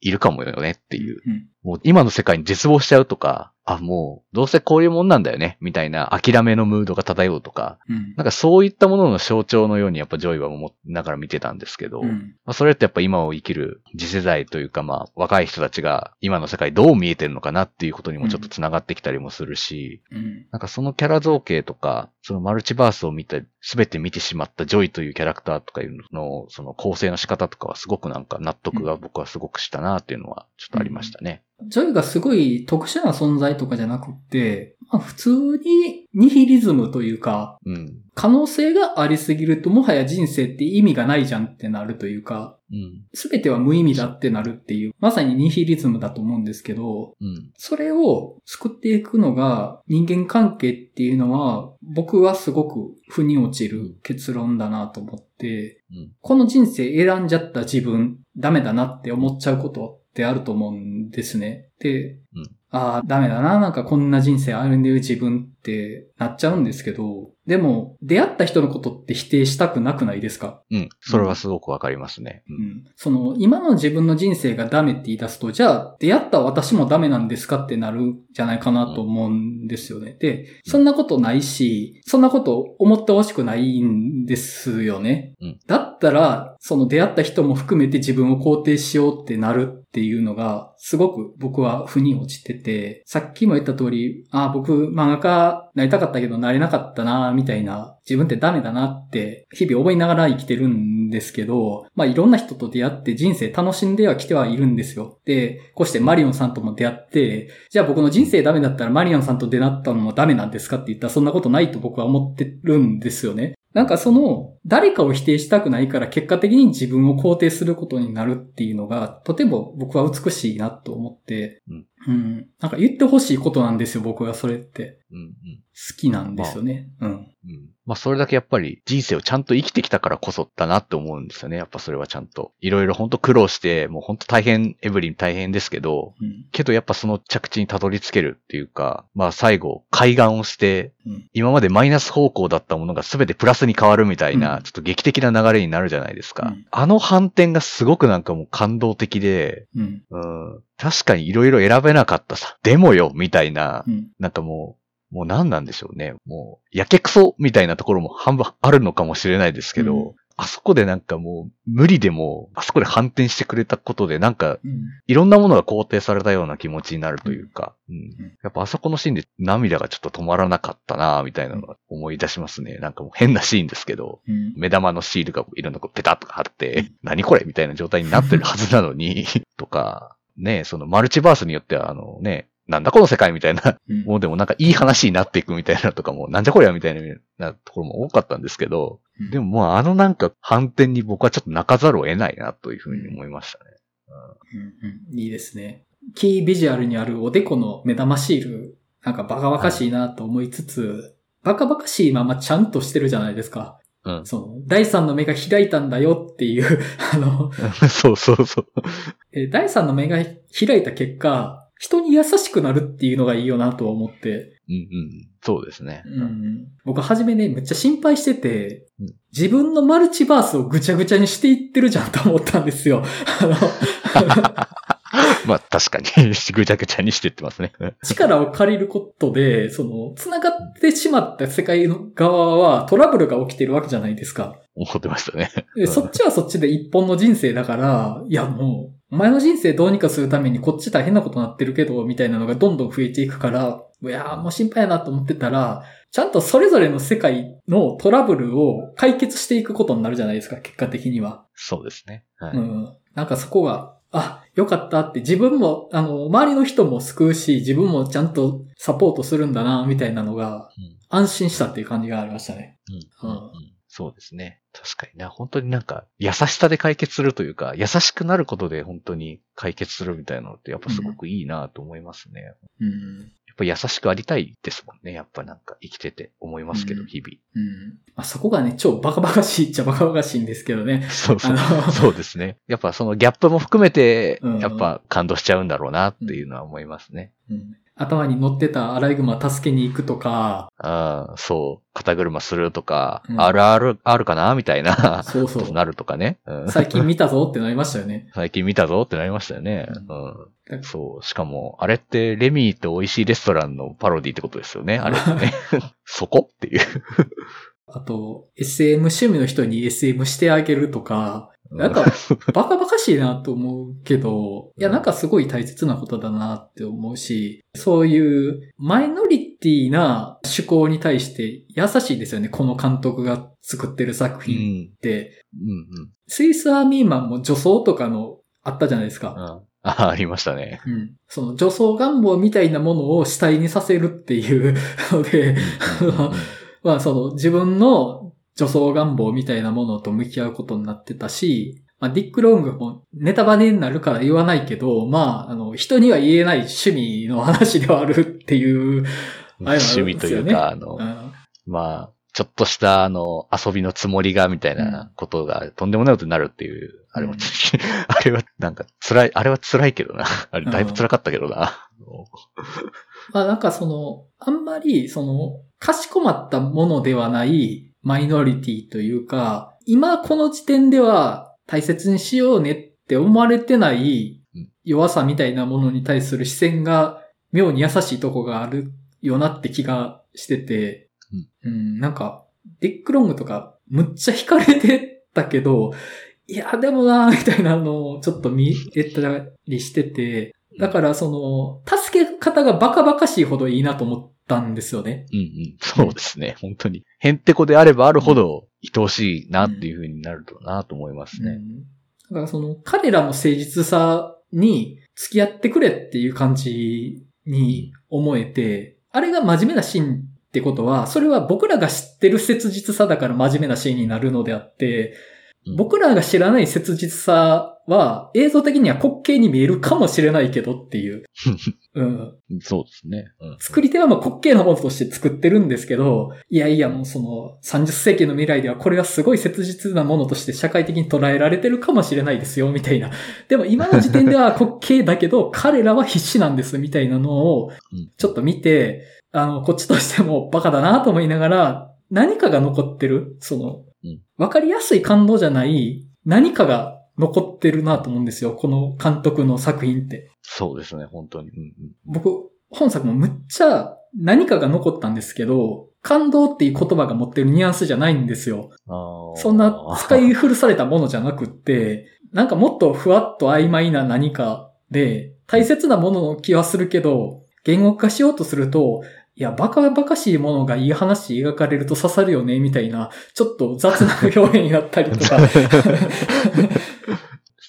いるかもよねっていう。うん。もう今の世界に絶望しちゃうとか、あ、もうどうせこういうもんなんだよねみたいな諦めのムードが漂うとか、うん。なんかそういったものの象徴のようにやっぱジョイは思いながら見てたんですけど、うん。まあ、それってやっぱ今を生きる次世代というかまあ若い人たちが今の世界どう見えてるのかなっていうことにもちょっと繋がってきたりもするし、うん。なんかそのキャラ造形とか、そのマルチバースを見て、すべて見てしまったジョイというキャラクターとかいうの、その構成の仕方とかはすごくなんか納得が僕はすごくしたなっていうのはちょっとありましたね。ジョイがすごい特殊な存在とかじゃなくって、まあ普通にニヒリズムというか、うん。可能性がありすぎるともはや人生って意味がないじゃんってなるというか、うん。すべては無意味だってなるっていう、まさにニヒリズムだと思うんですけど、うん。それを救っていくのが人間関係っていうのは、僕はすごく腑に落ちる結論だなと思って、うん。この人生選んじゃった自分、ダメだなって思っちゃうことってあると思うんですね。で、うんああ、ダメだな、なんかこんな人生歩んでる自分ってなっちゃうんですけど、でも、出会った人のことって否定したくなくないですか？うん。それはすごくわかりますね。う。うんん。その、今の自分の人生がダメって言い出すと、じゃあ、出会った私もダメなんですかってなるんじゃないかなと思うんですよね。で、そんなことないし、そんなこと思ってほしくないんですよね。うんだったら、その出会った人も含めて自分を肯定しようってなるっていうのが、すごく僕は腑に落ちてて、さっきも言った通り、ああ、僕漫画家なりたかったけどなれなかったな、みたいな、自分ってダメだなって、日々思いながら生きてるんですけど、まあいろんな人と出会って人生楽しんではきてはいるんですよ。で、こうしてマリオンさんとも出会って、じゃあ僕の人生ダメだったらマリオンさんと出会ったのもダメなんですかって言ったらそんなことないと僕は思ってるんですよね。なんかその、誰かを否定したくないから結果的に自分を肯定することになるっていうのが、とても僕は美しいなと思って、うん。なんか言ってほしいことなんですよ、僕はそれって。うん。うん。好きなんですよね。うん。うん。まあそれだけやっぱり人生をちゃんと生きてきたからこそだなって思うんですよね。やっぱそれはちゃんと。いろいろ本当苦労して、もう本当大変、エブリン大変ですけど、うん。けどやっぱその着地にたどり着けるっていうか、まあ最後、海岸をして、うん。今までマイナス方向だったものが全てプラスに変わるみたいな、うんちょっと劇的な流れになるじゃないですか。うんあの反転がすごくなんかもう感動的で、うん。うん、確かにいろいろ選べなかったさ。でもよ、みたいな、うん。なんかもう、もう何なんでしょうね。もう、やけくそみたいなところも半分あるのかもしれないですけど、うんあそこでなんかもう、無理でも、あそこで反転してくれたことで、なんか、うん。いろんなものが肯定されたような気持ちになるというか、うんんやっぱあそこのシーンで涙がちょっと止まらなかったなみたいなのが思い出しますね。なんかもう変なシーンですけど、うん。目玉のシールがいろんなこうペタッと貼って、何これみたいな状態になってるはずなのに、とか、ね、そのマルチバースによっては、あのね、なんだこの世界みたいな、うんもうでもなんかいい話になっていくみたいなとかも、なんじゃこりゃみたいなところも多かったんですけど、うんでももうあのなんか反転に僕はちょっと泣かざるを得ないなというふうに思いましたね。うんうんいいですね。キービジュアルにあるおでこの目玉シール、なんかバカバカしいなと思いつつ、バカバカしいままちゃんとしてるじゃないですか。うん。その、第三の目が開いたんだよっていう、あの、そうそうそう。え第三の目が開いた結果、人に優しくなるっていうのがいいよなとは思って。うんうん。そうですね。うん。僕はじめね、めっちゃ心配しててうん、自分のマルチバースをぐちゃぐちゃにしていってるじゃんと思ったんですよ。あの、まあ確かに、ぐちゃぐちゃにしてってますね。力を借りることで、その、繋がってしまった世界の側はトラブルが起きてるわけじゃないですか。思ってましたね。でそっちはそっちで一本の人生だから、いやもう、お前の人生どうにかするためにこっち大変なことになってるけど、みたいなのがどんどん増えていくから、いやーもう心配やなと思ってたら、ちゃんとそれぞれの世界のトラブルを解決していくことになるじゃないですか、結果的には。そうですね。はい。うん。なんかそこが、あ、よかったって自分も、あの、周りの人も救うし、自分もちゃんとサポートするんだな、みたいなのが、うん安心したっていう感じがありましたね。うんうんそうですね。確かにな。本当になんか、優しさで解決するというか、優しくなることで本当に解決するみたいなのって、やっぱすごくいいなと思いますね。やうん。っぱ優しくありたいですもんね。やっぱなんか生きてて思いますけど、うん日々。うん。まあ、そこがね、超バカバカしいっちゃバカバカしいんですけどね。そうそう。そうですね。やっぱそのギャップも含めてうん、やっぱ感動しちゃうんだろうなっていうのは思いますね。うん頭に乗ってたアライグマ助けに行くとか、ああ、そう。肩車するとか、うんあるある、あるかな？みたいな、そうそうなるとかね。うん最近見たぞってなりましたよね。最近見たぞってなりましたよね。ううん。そう。しかも、あれってレミーって美味しいレストランのパロディってことですよね？あれってね。そこ？っていう。あと、SM 趣味の人に SM してあげるとか、なんか、バカバカしいなと思うけど、いや、なんかすごい大切なことだなって思うし、そういうマイノリティな趣向に対して優しいですよね。この監督が作ってる作う品ん。って。うんスイスアーミーマンも女装とかのあったじゃないですか。うん。うん。あ、ありましたね。うん。その女装願望みたいなものを主体にさせるっていうので、うんうんうん まあその自分の女装願望みたいなものと向き合うことになってたし、まあディック・ロングもネタバレになるから言わないけど、まああの人には言えない趣味の話ではあるっていう、あれはあ趣味というか、あのう、ん。まあ、ちょっとした、あの、遊びのつもりが、みたいなことが、とんでもないことになるっていう、あれも、うん。あれは、なんか、辛い、あれは辛いけどな。あれ、だいぶ辛かったけどな。まあなんかその、あんまりその、かしこまったものではないマイノリティというか、今この時点では大切にしようねって思われてないうん弱さみたいなものに対する視線が妙に優しいとこがあるよなって気がしてて、うん、なんか、ディック・ロングとかむっちゃ惹かれてたけど、いや、でもな、みたいなのをちょっと見えたりしてて、だからその、助け方がバカバカしいほどいいなと思ったんですよね。うんうん。そうですね。本当に。へんてこであればあるほど、愛おしいなっていう風になるとなと思いますね。うん。だからその、彼らの誠実さに付き合ってくれっていう感じに思えて、あれが真面目なシーンってことは、それは僕らが知ってる切実さだから真面目なシーンになるのであって、うん。僕らが知らない切実さは映像的には滑稽に見えるかもしれないけどっていう。うん、そうですね。うん作り手はまあ滑稽なものとして作ってるんですけど、いやいやもうその30世紀の未来ではこれがすごい切実なものとして社会的に捉えられてるかもしれないですよ、みたいな。でも今の時点では 滑稽だけど、彼らは必死なんです、みたいなのをうんちょっと見て、あの、こっちとしてもバカだなと思いながら、何かが残ってる、そのうん、わかりやすい感動じゃない何かが残ってるなと思うんですよ、この監督の作品って。そうですね、本当に。うんうん僕、本作もむっちゃ何かが残ったんですけど、感動っていう言葉が持ってるニュアンスじゃないんですよ。そんな使い古されたものじゃなくって、なんかもっとふわっと曖昧な何かで、大切なものの気はするけど、言語化しようとすると、いや、バカバカしいものがいい話描かれると刺さるよね、みたいな、ちょっと雑な表現になったりとか、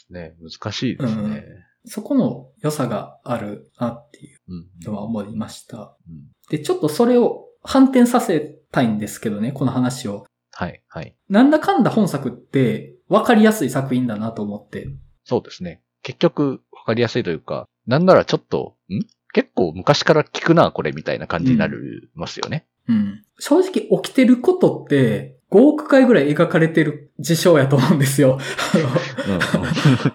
ですね。難しいですね。そこの良さがあるなっていううんのは思いました。うんで、ちょっとそれを反転させたいんですけどね、この話を。はい、はい。なんだかんだ本作って分かりやすい作品だなと思って。そうですね。結局、わかりやすいというか、なんならちょっと、ん？結構昔から聞くな、これ、みたいな感じになりますよね。うん。正直起きてることって5億回ぐらい描かれてる事象やと思うんですよ。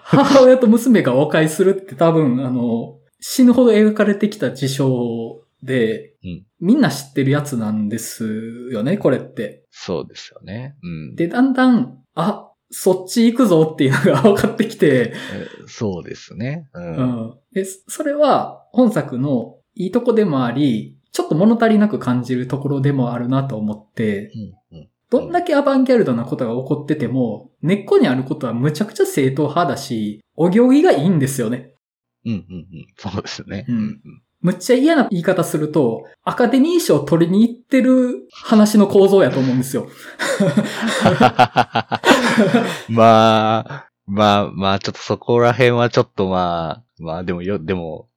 母親と娘が和解するって多分、あの、死ぬほど描かれてきた事象で、うんみんな知ってるやつなんですよね、これって。そうですよね。うん。で、だんだん、あ、そっち行くぞっていうのが分かってきて、えそうですね。う。うんん。で、それは本作のいいとこでもあり、ちょっと物足りなく感じるところでもあるなと思って、うん。うん。どんだけアバンギャルドなことが起こってても、根っこにあることはむちゃくちゃ正統派だし、お行儀がいいんですよね。うん。うん。うん。そうですね。うんむっちゃ嫌な言い方すると、アカデミー賞取りに行ってる話の構造やと思うんですよ。まあ、まあ、まあ、ちょっとそこら辺はちょっとまあ、まあでもよ、でも、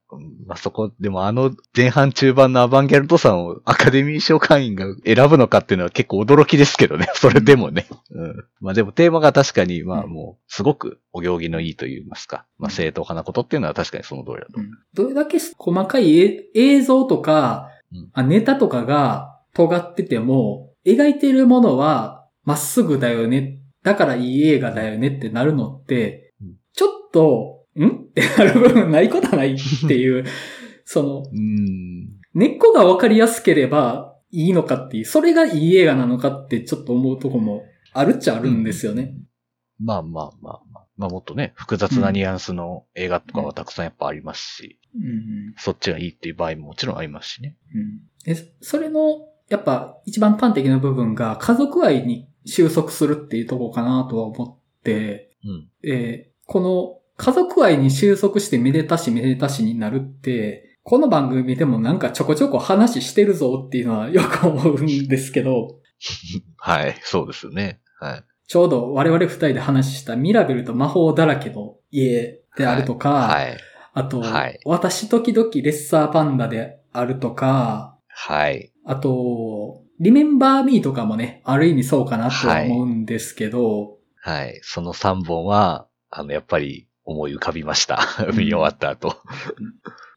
まあそこ、でもあの前半中盤のアバンギャルドさんをアカデミー賞会員が選ぶのかっていうのは結構驚きですけどね。それでもね。うん。まあでもテーマが確かに、まあもう、すごくお行儀のいいと言いますか。まあ正統派なことっていうのは確かにその通りだと。どれだけ細かいえ映像とかうん、あネタとかが尖ってても、描いてるものはまっすぐだよね。だからいい映画だよねってなるのってうん、ちょっと、んってなる部分ないことはないっていう、その、うん。根っこがわかりやすければいいのかっていう、それがいい映画なのかってちょっと思うとこもあるっちゃあるんですよね。まあまあまあまあ。まあもっとね、複雑なニュアンスの映画とかはたくさんやっぱありますし、うんそっちがいいっていう場合ももちろんありますしね。うんでそれの、やっぱ一番端的な部分が家族愛に収束するっていうところかなとは思って、うん。えーこの家族愛に収束してめでたしめでたしになるって、この番組でもなんかちょこちょこ話してるぞっていうのはよく思うんですけど、はい、そうですよね。はい。ちょうど我々二人で話したミラベルと魔法だらけの家であるとか、はい。あと、はい私時々レッサーパンダであるとか、はい。あと、リメンバーミーとかもね、ある意味そうかなとは思うんですけど、はい。その3本は、あの、やっぱり思い浮かびました。見終わった後。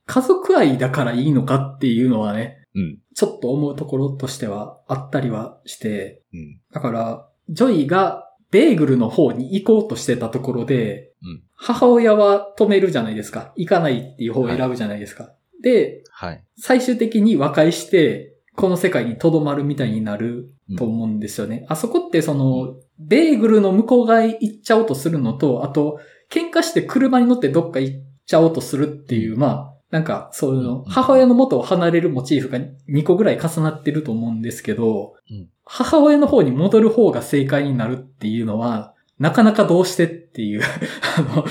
家族愛だからいいのかっていうのはね、うん。ちょっと思うところとしてはあったりはして、うん。だから、ジョイがベーグルの方に行こうとしてたところで、うん母親は止めるじゃないですか。行かないっていう方を選ぶじゃないですか。で、はい。最終的に和解して、この世界に留まるみたいになると思うんですよね。あそこってその、ベーグルの向こう側へ行っちゃおうとするのと、あと、喧嘩して車に乗ってどっか行っちゃおうとするっていう、まあ、なんか、そういうの、母親の元を離れるモチーフが2個ぐらい重なってると思うんですけど、うん。母親の方に戻る方が正解になるっていうのは、なかなかどうしてっていう、あの、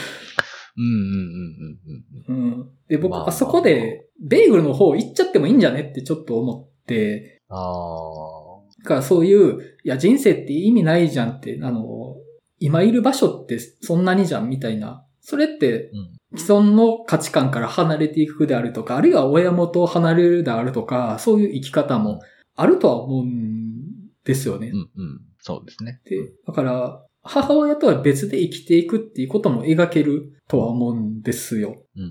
うんうんうんうん。で、僕、まああそこで、ベーグルの方行っちゃってもいいんじゃねってちょっと思って、ああ。だからそういう、いや、人生って意味ないじゃんって、あの、今いる場所ってそんなにじゃんみたいな。それってうん。既存の価値観から離れていくであるとか、あるいは親元を離れるであるとか、そういう生き方もあるとは思うんですよねう。んうん。そうですね。で、だから、母親とは別で生きていくっていうことも描けるとは思うんですよ。うんうん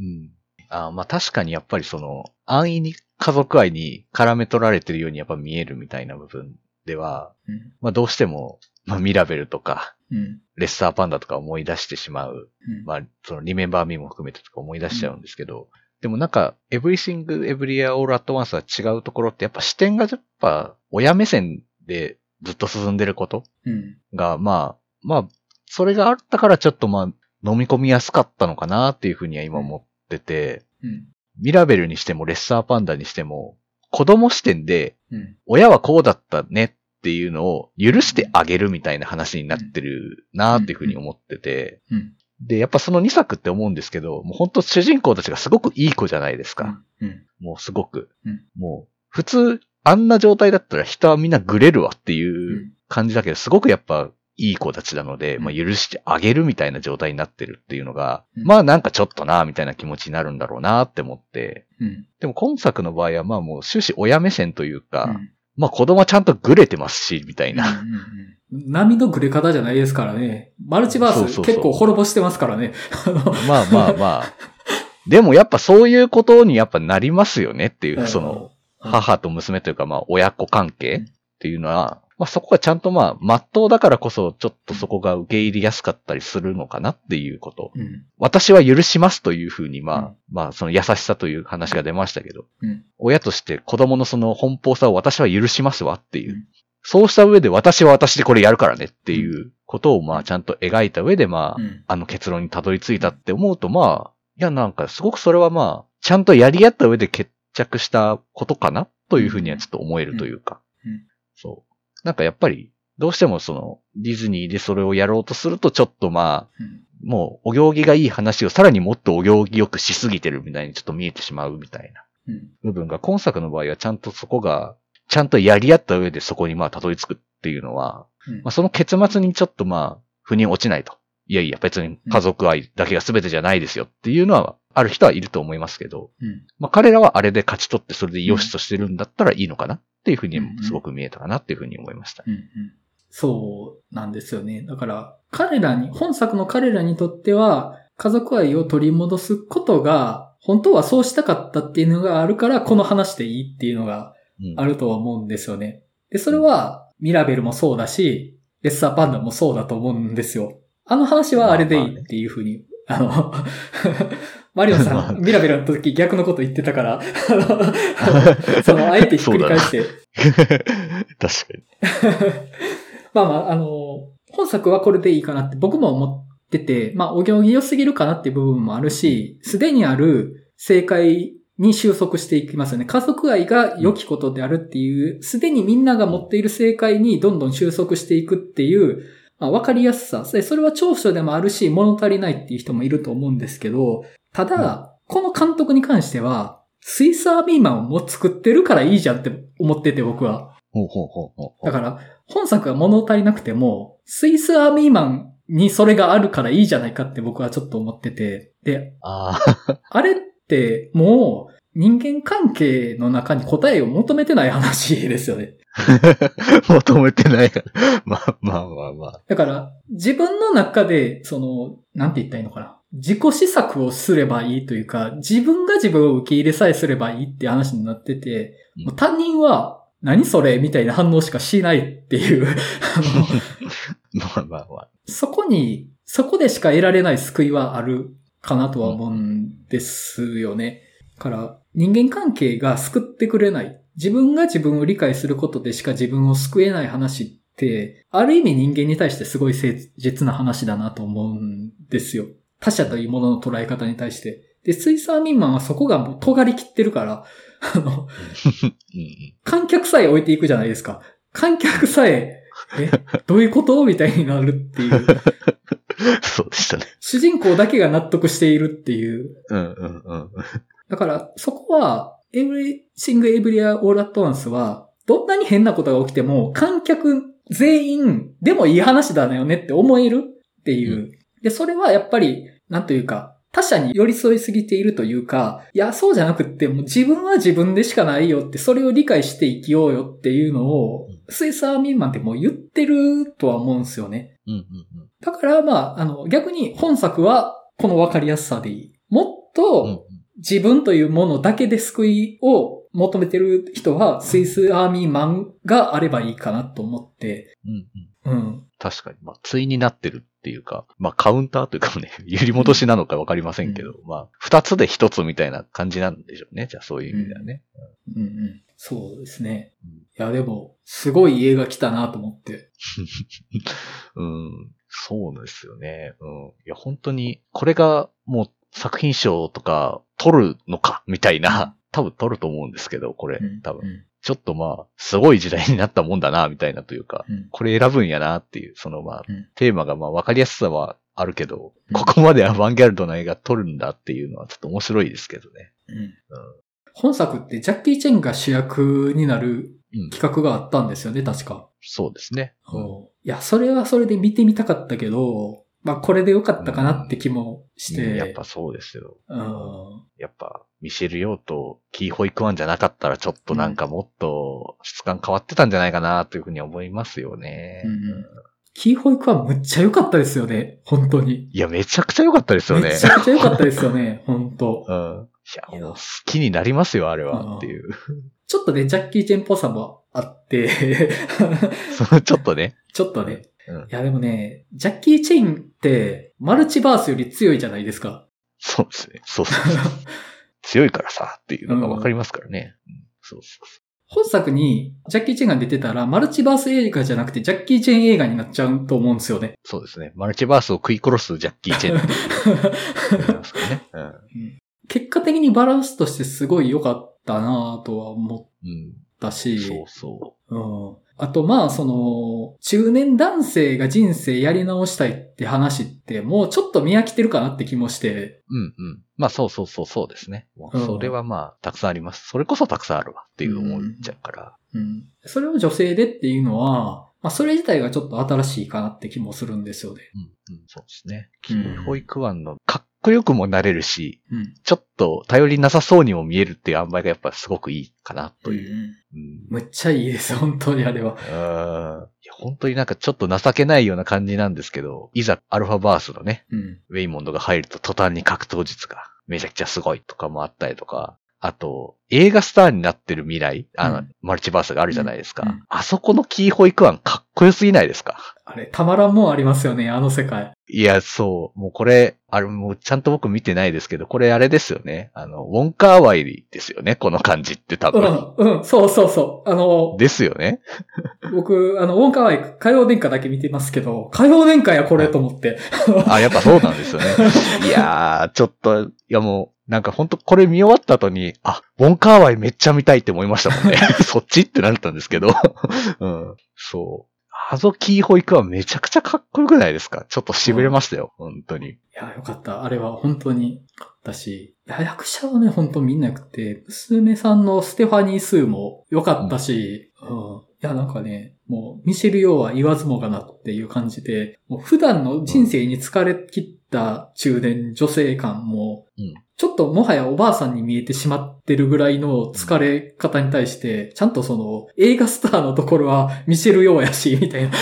うん。うん。あーまあ確かにやっぱりその、安易に家族愛に絡め取られてるようにやっぱ見えるみたいな部分では、うん。まあどうしても、まあミラベルとか、うん。レッサーパンダとか思い出してしまう。うんまあ、そのリメンバーミーも含めてとか思い出しちゃうんですけど、でもなんか、エブリシング・エブリウェア・オール・アット・ワンスは違うところって、やっぱ視点がやっぱ、親目線でずっと進んでることうん。が、まあ、まあ、それがあったからちょっとまあ、飲み込みやすかったのかなっていうふうには今思ってて、うん。ミラベルにしてもレッサーパンダにしても、子供視点で、うん。親はこうだったねっていうのを許してあげるみたいな話になってるなっていうふうに思ってて、うん。で、やっぱその2作って思うんですけど、もう本当主人公たちがすごくいい子じゃないですか。うん。もうすごく。うんもう、普通、あんな状態だったら人はみんなグレるわってういうん感じだけど、すごくやっぱいい子たちなので、うんまあ許してあげるみたいな状態になってるっていうのが、うんまあなんかちょっとな、みたいな気持ちになるんだろうなって思って、うん。でも今作の場合はまあもう終始親目線というか、うんまあ子供はちゃんとグレてますし、みたいな。うんうんうん波のグレ方じゃないですからね。マルチバース結構滅ぼしてますからね。まあまあまあ。でもやっぱそういうことにやっぱなりますよねっていう、その、、母と娘というかまあ親子関係っていうのは、まあそこがちゃんとまあ、真っ当だからこそ、ちょっとそこが受け入れやすかったりするのかなっていうこと。うん。私は許しますというふうに、まあ、うんまあ、その優しさという話が出ましたけど、うん。親として子供のその奔放さを私は許しますわっていう。うんそうした上で私は私でこれやるからねっていうことをまあちゃんと描いた上でまあ、うん。あの結論にたどり着いたって思うとまあ、いやなんかすごくそれはまあ、ちゃんとやり合った上で決着したことかなというふうにはちょっと思えるというか。そう。なんかやっぱり、どうしてもその、ディズニーでそれをやろうとするとちょっとまあ、うん。もう、お行儀がいい話をさらにもっとお行儀よくしすぎてるみたいにちょっと見えてしまうみたいなうん。部分が、今作の場合はちゃんとそこが、ちゃんとやり合った上でそこにまあたどり着くっていうのは、うんまあその結末にちょっとまあ、腑に落ちないと。いやいや、別に家族愛だけが全てじゃないですよっていうのは、ある人はいると思いますけど、うん。まあ彼らはあれで勝ち取ってそれで良しとしてるんだったらいいのかなっていうふうにうんすごく見えたかなっていうふうに思いました。うんうんそうなんですよね。だから、彼らに、本作の彼らにとっては、家族愛を取り戻すことが、本当はそうしたかったっていうのがあるから、この話でいいっていうのがうんあるとは思うんですよね。で、それは、ミラベルもそうだし、レッサーパンダもそうだと思うんですよ。あの話はあれでいいっていうふうに、あの、マリオまさあん、ミラベルの時逆のこと言ってたから、あ のその、あえてひっくり返して、確かに。まあまあ、あの、本作はこれでいいかなって僕も思ってて、まあ、お行儀良すぎるかなっていう部分もあるし、すでにある正解に収束していきますよね。家族愛が良きことであるっていう、すでにみんなが持っている正解にどんどん収束していくっていう、まあ、わかりやすさ。でそれは長所でもあるし、物足りないっていう人もいると思うんですけど、ただ、この監督に関しては、スイスアーミーマンをもう作ってるからいいじゃんって思ってて僕は。ほうほうほうほう。だから、本作が物足りなくても、スイスアーミーマンにそれがあるからいいじゃないかって僕はちょっと思ってて。で、ああ、あれってもう人間関係の中に答えを求めてない話ですよね。求めてない から。まあまあまあまあ。だから、自分の中で、その、なんて言ったらいいのかな。自己施策をすればいいというか、自分が自分を受け入れさえすればいいって話になってて、うんもう他人は、何それみたいな反応しかしないっていう、まあまあまあ。そこに、そこでしか得られない救いはあるかなとは思うんですよね。だから、人間関係が救ってくれない。自分が自分を理解することでしか自分を救えない話って、ある意味人間に対してすごい誠実な話だなと思うんですよ。他者というものの捉え方に対して。で、スイサーミンマンはそこがもう尖り切ってるから、あの、観客さえ置いていくじゃないですか。観客さえ、え、どういうこと？みたいになるっていう。そうでしたね。主人公だけが納得しているっていう。うんうんうん。だから、そこは、Everything Everywhere All at Once は、どんなに変なことが起きても、観客全員でもいい話だよねって思えるっていう。で、それはやっぱり、なんというか、他者に寄り添いすぎているというか、いや、そうじゃなくって、もう自分は自分でしかないよって、それを理解して生きようよっていうのを、スイスアーミンマンってもう言ってるとは思うんですよね。うんうんだから、まあ、あの、逆に本作は、この分かりやすさでいい。もっと、自分というものだけで救いを求めてる人は、スイスアーミーマンがあればいいかなと思って、うんうん。うん。確かに。まあ、対になってるっていうか、まあ、カウンターというかね、揺り戻しなのかわかりませんけど、まあ、二つで一つみたいな感じなんでしょうね。じゃあ、そういう意味ではね。うんうん。そうですねうん。いや、でも、すごい映画来たなと思って。うん。そうですよね。うん。いや、本当に、これがもう作品賞とか取るのか、みたいな、多分取ると思うんですけど、これうん、多分。うんちょっとまあ、すごい時代になったもんだな、みたいなというか、うんこれ選ぶんやなっていう、そのまあ、うんテーマがまあ分かりやすさはあるけど、うんここまでアバンギャルドな映画撮るんだっていうのはちょっと面白いですけどね。うん本作ってジャッキー・チェンが主役になるうん。企画があったんですよね、確か。そうですね。いや、それはそれで見てみたかったけど、まあ、これでよかったかなって気もして。うんやっぱそうですよ。うんやっぱ、ミシェル・ヨーとキーホイクワンじゃなかったらちょっとなんかもっと質感変わってたんじゃないかなというふうに思いますよね。うんうんキーホイクはむっちゃ良かったですよね。本当に。いや、めちゃくちゃ良かったですよねめ。ちゃくちゃ良かったですよね。本当 うん。いや、もう好きになりますよ、あれは。っていう。ちょっとね、ジャッキー・チェンっぽさもあって、ちょっとね。ちょっとね。うんいやでもね、ジャッキー・チェインって、マルチバースより強いじゃないですか。そうですね。そうそうそう。強いからさ、っていうのがわかりますからね。うんそうそうそ本作にジャッキー・チェンが出てたら、マルチバース映画じゃなくて、ジャッキー・チェン映画になっちゃうと思うんですよね。う。そうですね。マルチバースを食い殺すジャッキー・チェン って言いますからね。うん。結果的にバランスとしてすごい良かったなとは思うん。ったし、そうそうん。あと、まあ、その、中年男性が人生やり直したいって話って、もうちょっと見飽きてるかなって気もして、う。うんうん。まあそうそうそうそうですね。それはまあ、たくさんあります。それこそたくさんあるわっていう思っちゃうから。うん。それを女性でっていうのは、まあ、それ自体がちょっと新しいかなって気もするんですよね。うんうん。そうですね。うん保育園のかっこよくもなれるし、うん。ちょっと頼りなさそうにも見えるっていう塩梅がやっぱすごくいいかなという。うんうんむっちゃいいです、本当にあれは。うーんいや本当になんかちょっと情けないような感じなんですけど、いざアルファバースのね、うん。ウェイモンドが入ると途端に格闘術がめちゃくちゃすごいとかもあったりとか、あと、映画スターになってる未来、あの、うんマルチバースがあるじゃないですか。うんうんあそこのキーホイクワンかっこよすぎないですか？あれ、たまらんもんありますよね、あの世界。いや、そう。もうこれ、あれ、もうちゃんと僕見てないですけど、これあれですよね。あの、ウォンカーワイリーですよね。この感じって多う分。ん、うん、そうそうそう。あの、ですよね。僕、あの、ウォンカワイ火曜殿下だけ見てますけど、火曜殿下やこれと思って。あ、やっぱそうなんですよね。いやー、ちょっと、いやもう、なんかほんとこれ見終わった後に、あ、ウォンカーワイめっちゃ見たいって思いましたもんね。そっちってなったんですけど。うん。そう。ハゾキーホイクはめちゃくちゃかっこよくないですか？ちょっと痺れましたよ。本当に。いや、よかった。あれは本当によかったし、役者はね、本当みんな良くて、娘さんのステファニー・スーも良かったし、うん。いや、なんかね、もう、ミシェル・ヨーは言わずもがなっていう感じで、もう普段の人生に疲れ切った中年女性感も、うんちょっともはやおばあさんに見えてしまってるぐらいの疲れ方に対して、ちゃんとその映画スターのところはミシェル・ヨーやし、みたいな。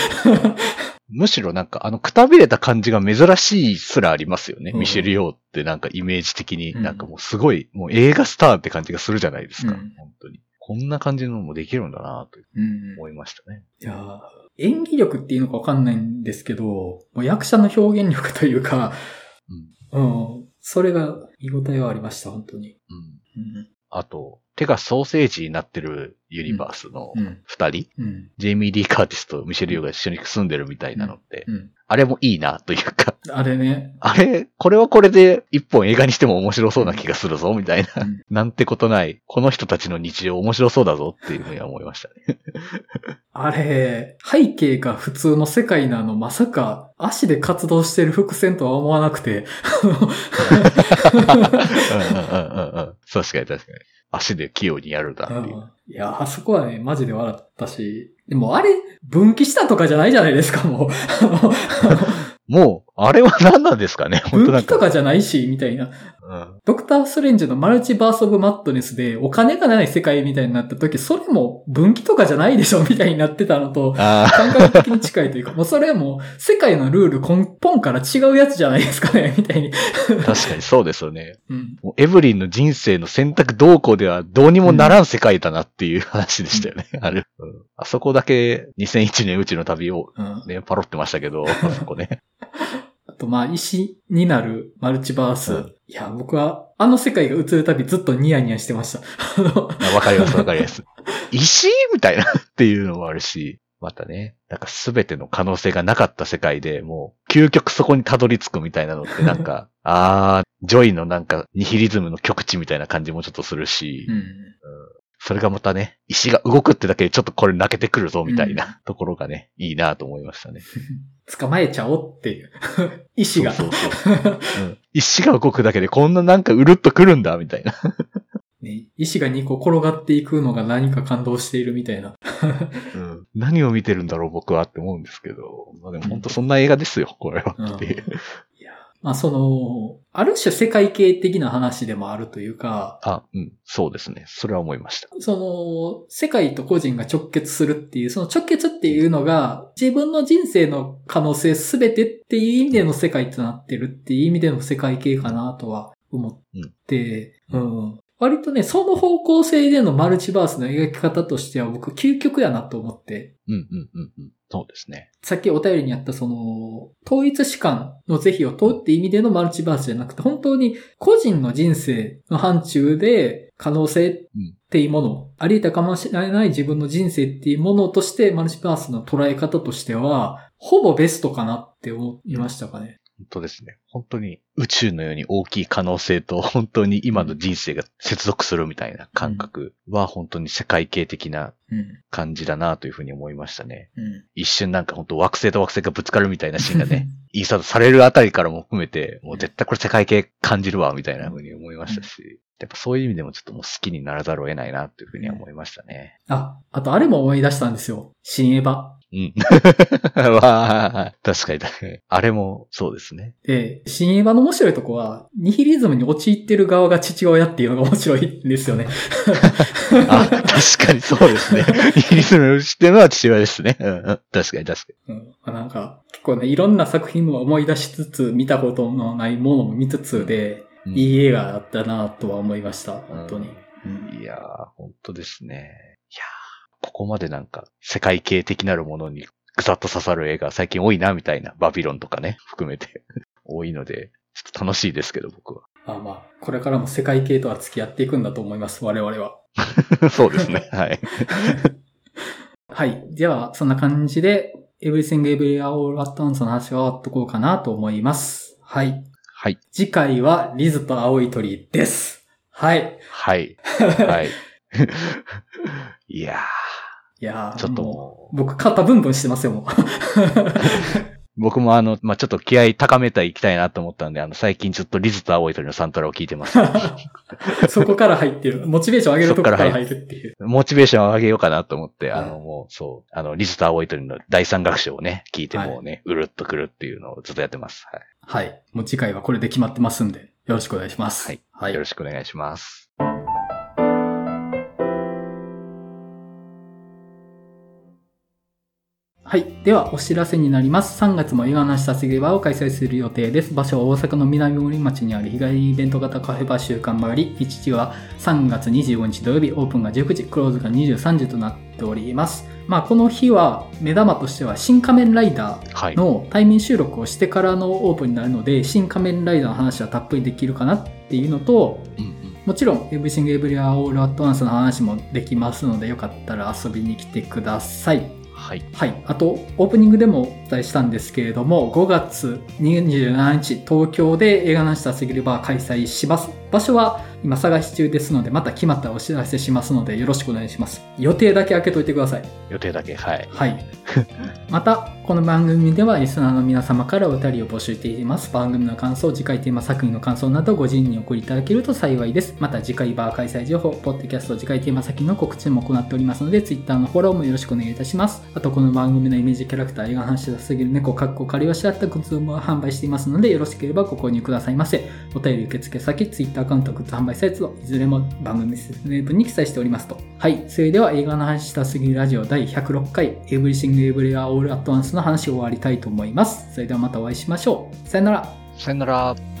むしろなんかあのくたびれた感じが珍しいすらありますよね。うんミシェル・ヨーってなんかイメージ的にうんなんかもうすごい、もう映画スターって感じがするじゃないですか。うん本当に。こんな感じのもできるんだなとうん思いましたね。いやー演技力っていうのかわかんないんですけど、もう役者の表現力というか、うん、それが見応えはありました、本当に。うん。うん。あと、手がソーセージになってるユニバースのうん。二人、うん。ジェイミー・リー・カーティスとミシェル・ヨーが一緒に住んでるみたいなのって、うん。あれもいいなというか、あれね。あれ、これはこれで一本映画にしても面白そうな気がするぞ、みたいな。うんなんてことない、この人たちの日常面白そうだぞっていうふうには思いましたね。あれ、背景が普通の世界なの、まさか足で活動してる伏線とは思わなくて、うんうんうんうんうん。確かに確かに。足で器用にやるだっていう。いや、あそこはね、マジで笑ったし、でもあれ、分岐したとかじゃないじゃないですか、もう。もう、あれは何なんですかね？本当なんか。分岐とかじゃないし、みたいな。うんドクター・ストレンジのマルチバース・オブ・マットネスでお金がない世界みたいになった時、それも分岐とかじゃないでしょみたいになってたのと、あ感覚的に近いというか、もうそれはもう世界のルール根本から違うやつじゃないですかねみたいに。あ、確かにそうですよね。うん。もうエブリンの人生の選択動向ではどうにもならん世界だなっていう話でしたよね。あれ、うんあそこだけ2001年うちの旅をうん。ね、パロってましたけど、あそこね。あと、まあ、石になるマルチバース。うんいや、僕は、あの世界が映るたびずっとニヤニヤしてました。わかりますわかります。石みたいなっていうのもあるし、またね、なんかすべての可能性がなかった世界でもう、究極そこにたどり着くみたいなのって なんか、あー、ジョイのなんか、ニヒリズムの極致みたいな感じもちょっとするし、うん。それがまたね、石が動くってだけでちょっとこれ泣けてくるぞみたいなところがね、いいなと思いましたね。捕まえちゃおうっていう。石が。そうそうそう うん石が動くだけでこんななんかうるっとくるんだみたいな。ね、石が2個転がっていくのが何か感動しているみたいな。うん何を見てるんだろう僕はって思うんですけど。まあでも本当そんな映画ですよ、これはっていう。いや、まあその、ある種世界系的な話でもあるというか、あ、うん、そうですね。それは思いました。その、世界と個人が直結するっていう、その直結っていうのが、自分の人生の可能性すべてっていう意味での世界となってるっていう意味での世界系かなとは思って、うん。割とね、その方向性でのマルチバースの描き方としては僕、究極やなと思って、うんうんうんうん。そうですね。さっきお便りにあったその、統一士官の是非を問うって意味でのマルチバースじゃなくて、本当に個人の人生の範疇で可能性っていうもの、あり得たかもしれない自分の人生っていうものとして、マルチバースの捉え方としては、ほぼベストかなって思いましたかね。本当ですね。本当に宇宙のように大きい可能性と 本当に今の人生が接続するみたいな感覚は本当に世界系的なうん。感じだなというふうに思いましたね。うん。一瞬なんか本当惑星と惑星がぶつかるみたいなシーンがね、インサートされるあたりからも含めて、もう絶対これ世界系感じるわみたいなふうに思いましたし、やっぱそういう意味でもちょっともう好きにならざるを得ないなというふうには思いましたね。あ、あとあれも思い出したんですよ。新エヴァ。うん。わあ、確かに確かに。あれもそうですね。で、新エヴァの面白いとこは、ニヒリズムに陥ってる側が父親っていうのが面白いんですよね。あ、確かにそうですね。イギリスの知ってるのは父親ですね。うんうん、確かに確かうん、なんか、結構ね、いろんな作品も思い出しつつ、見たことのないものも見つつで、に。いい映画だったなとは思いました。本当に。うんいやー、本当ですね。ここまでなんか世界系的なるものにぐさっと刺さる映画最近多いなみたいな。バビロンとかね、含めて 多いので、ちょっと楽しいですけど僕は。まあまあ、これからも世界系とは付き合っていくんだと思います、我々は。そうですね。はい。はい。では、そんな感じで、Everything Everywhere All at Once の話は終わっとこうかなと思います。はい。はい。次回はリズと青い鳥です。はい。はい。はい。いやいやちょっとももう、僕肩ブンブンしてますよ、もう。う、僕もあの、まあ、ちょっと気合高めていきたいなと思ったんで、あの、最近ちょっとリズと青い鳥のサントラを聞いてます。そこから入ってる。モチベーション上げるとこから入るっていう。モチベーションを上げようかなと思って、はいあの、もう、そう、あの、リズと青い鳥の第三楽章をね、聞いてはいもうね、うるっとくるっていうのをずっとやってます。はい。はい。もう次回はこれで決まってますんで、よろしくお願いします。はい。はいよろ。しくお願いします。はい。では、お知らせになります。3月も映画の下すぎ場を開催する予定です。場所は大阪の南森町にある日帰りイベント型カフェバー週間回り。日時は3月25日土曜日、オープンが19時、クローズが23時となっております。まあ、この日は、目玉としては、新仮面ライダーはい。の対面収録をしてからのオープンになるので、新仮面ライダーの話はたっぷりできるかなっていうのと、うんうんもちろん、Everything Everywhere All at Once の話もできますので、よかったら遊びに来てください。はい。はい。あと、オープニングでもお伝えしたんですけれども、5月27日、東京で映画の下すぎるバー開催します。場所は今探し中ですので、また決まったらお知らせしますので、よろしくお願いします。予定だけ開けといてください。予定だけ、はい。はい。また、この番組ではリスナーの皆様からお便りを募集しています。番組の感想、次回テーマ作品の感想などご自由にお送りいただけると幸いです。また次回バー開催情報、ポッドキャスト次回テーマ作品の告知も行っておりますので、Twitter のフォローもよろしくお願いいたします。あと、この番組のイメージキャラクター、映画の話しすぎる猫、かっこ仮をし合ったグッズも販売していますので、よろしければご購入くださいませ。お便り受付先、Twitter アカウント、グッズ販売サイト、いずれも番組説明文に記載しておりますと。はい。それでは映画の話したすぎるラジオ第106回、Everything Everywhere All at Once の話を終わりたいと思います。それではまたお会いしましょう。さよなら。さよなら。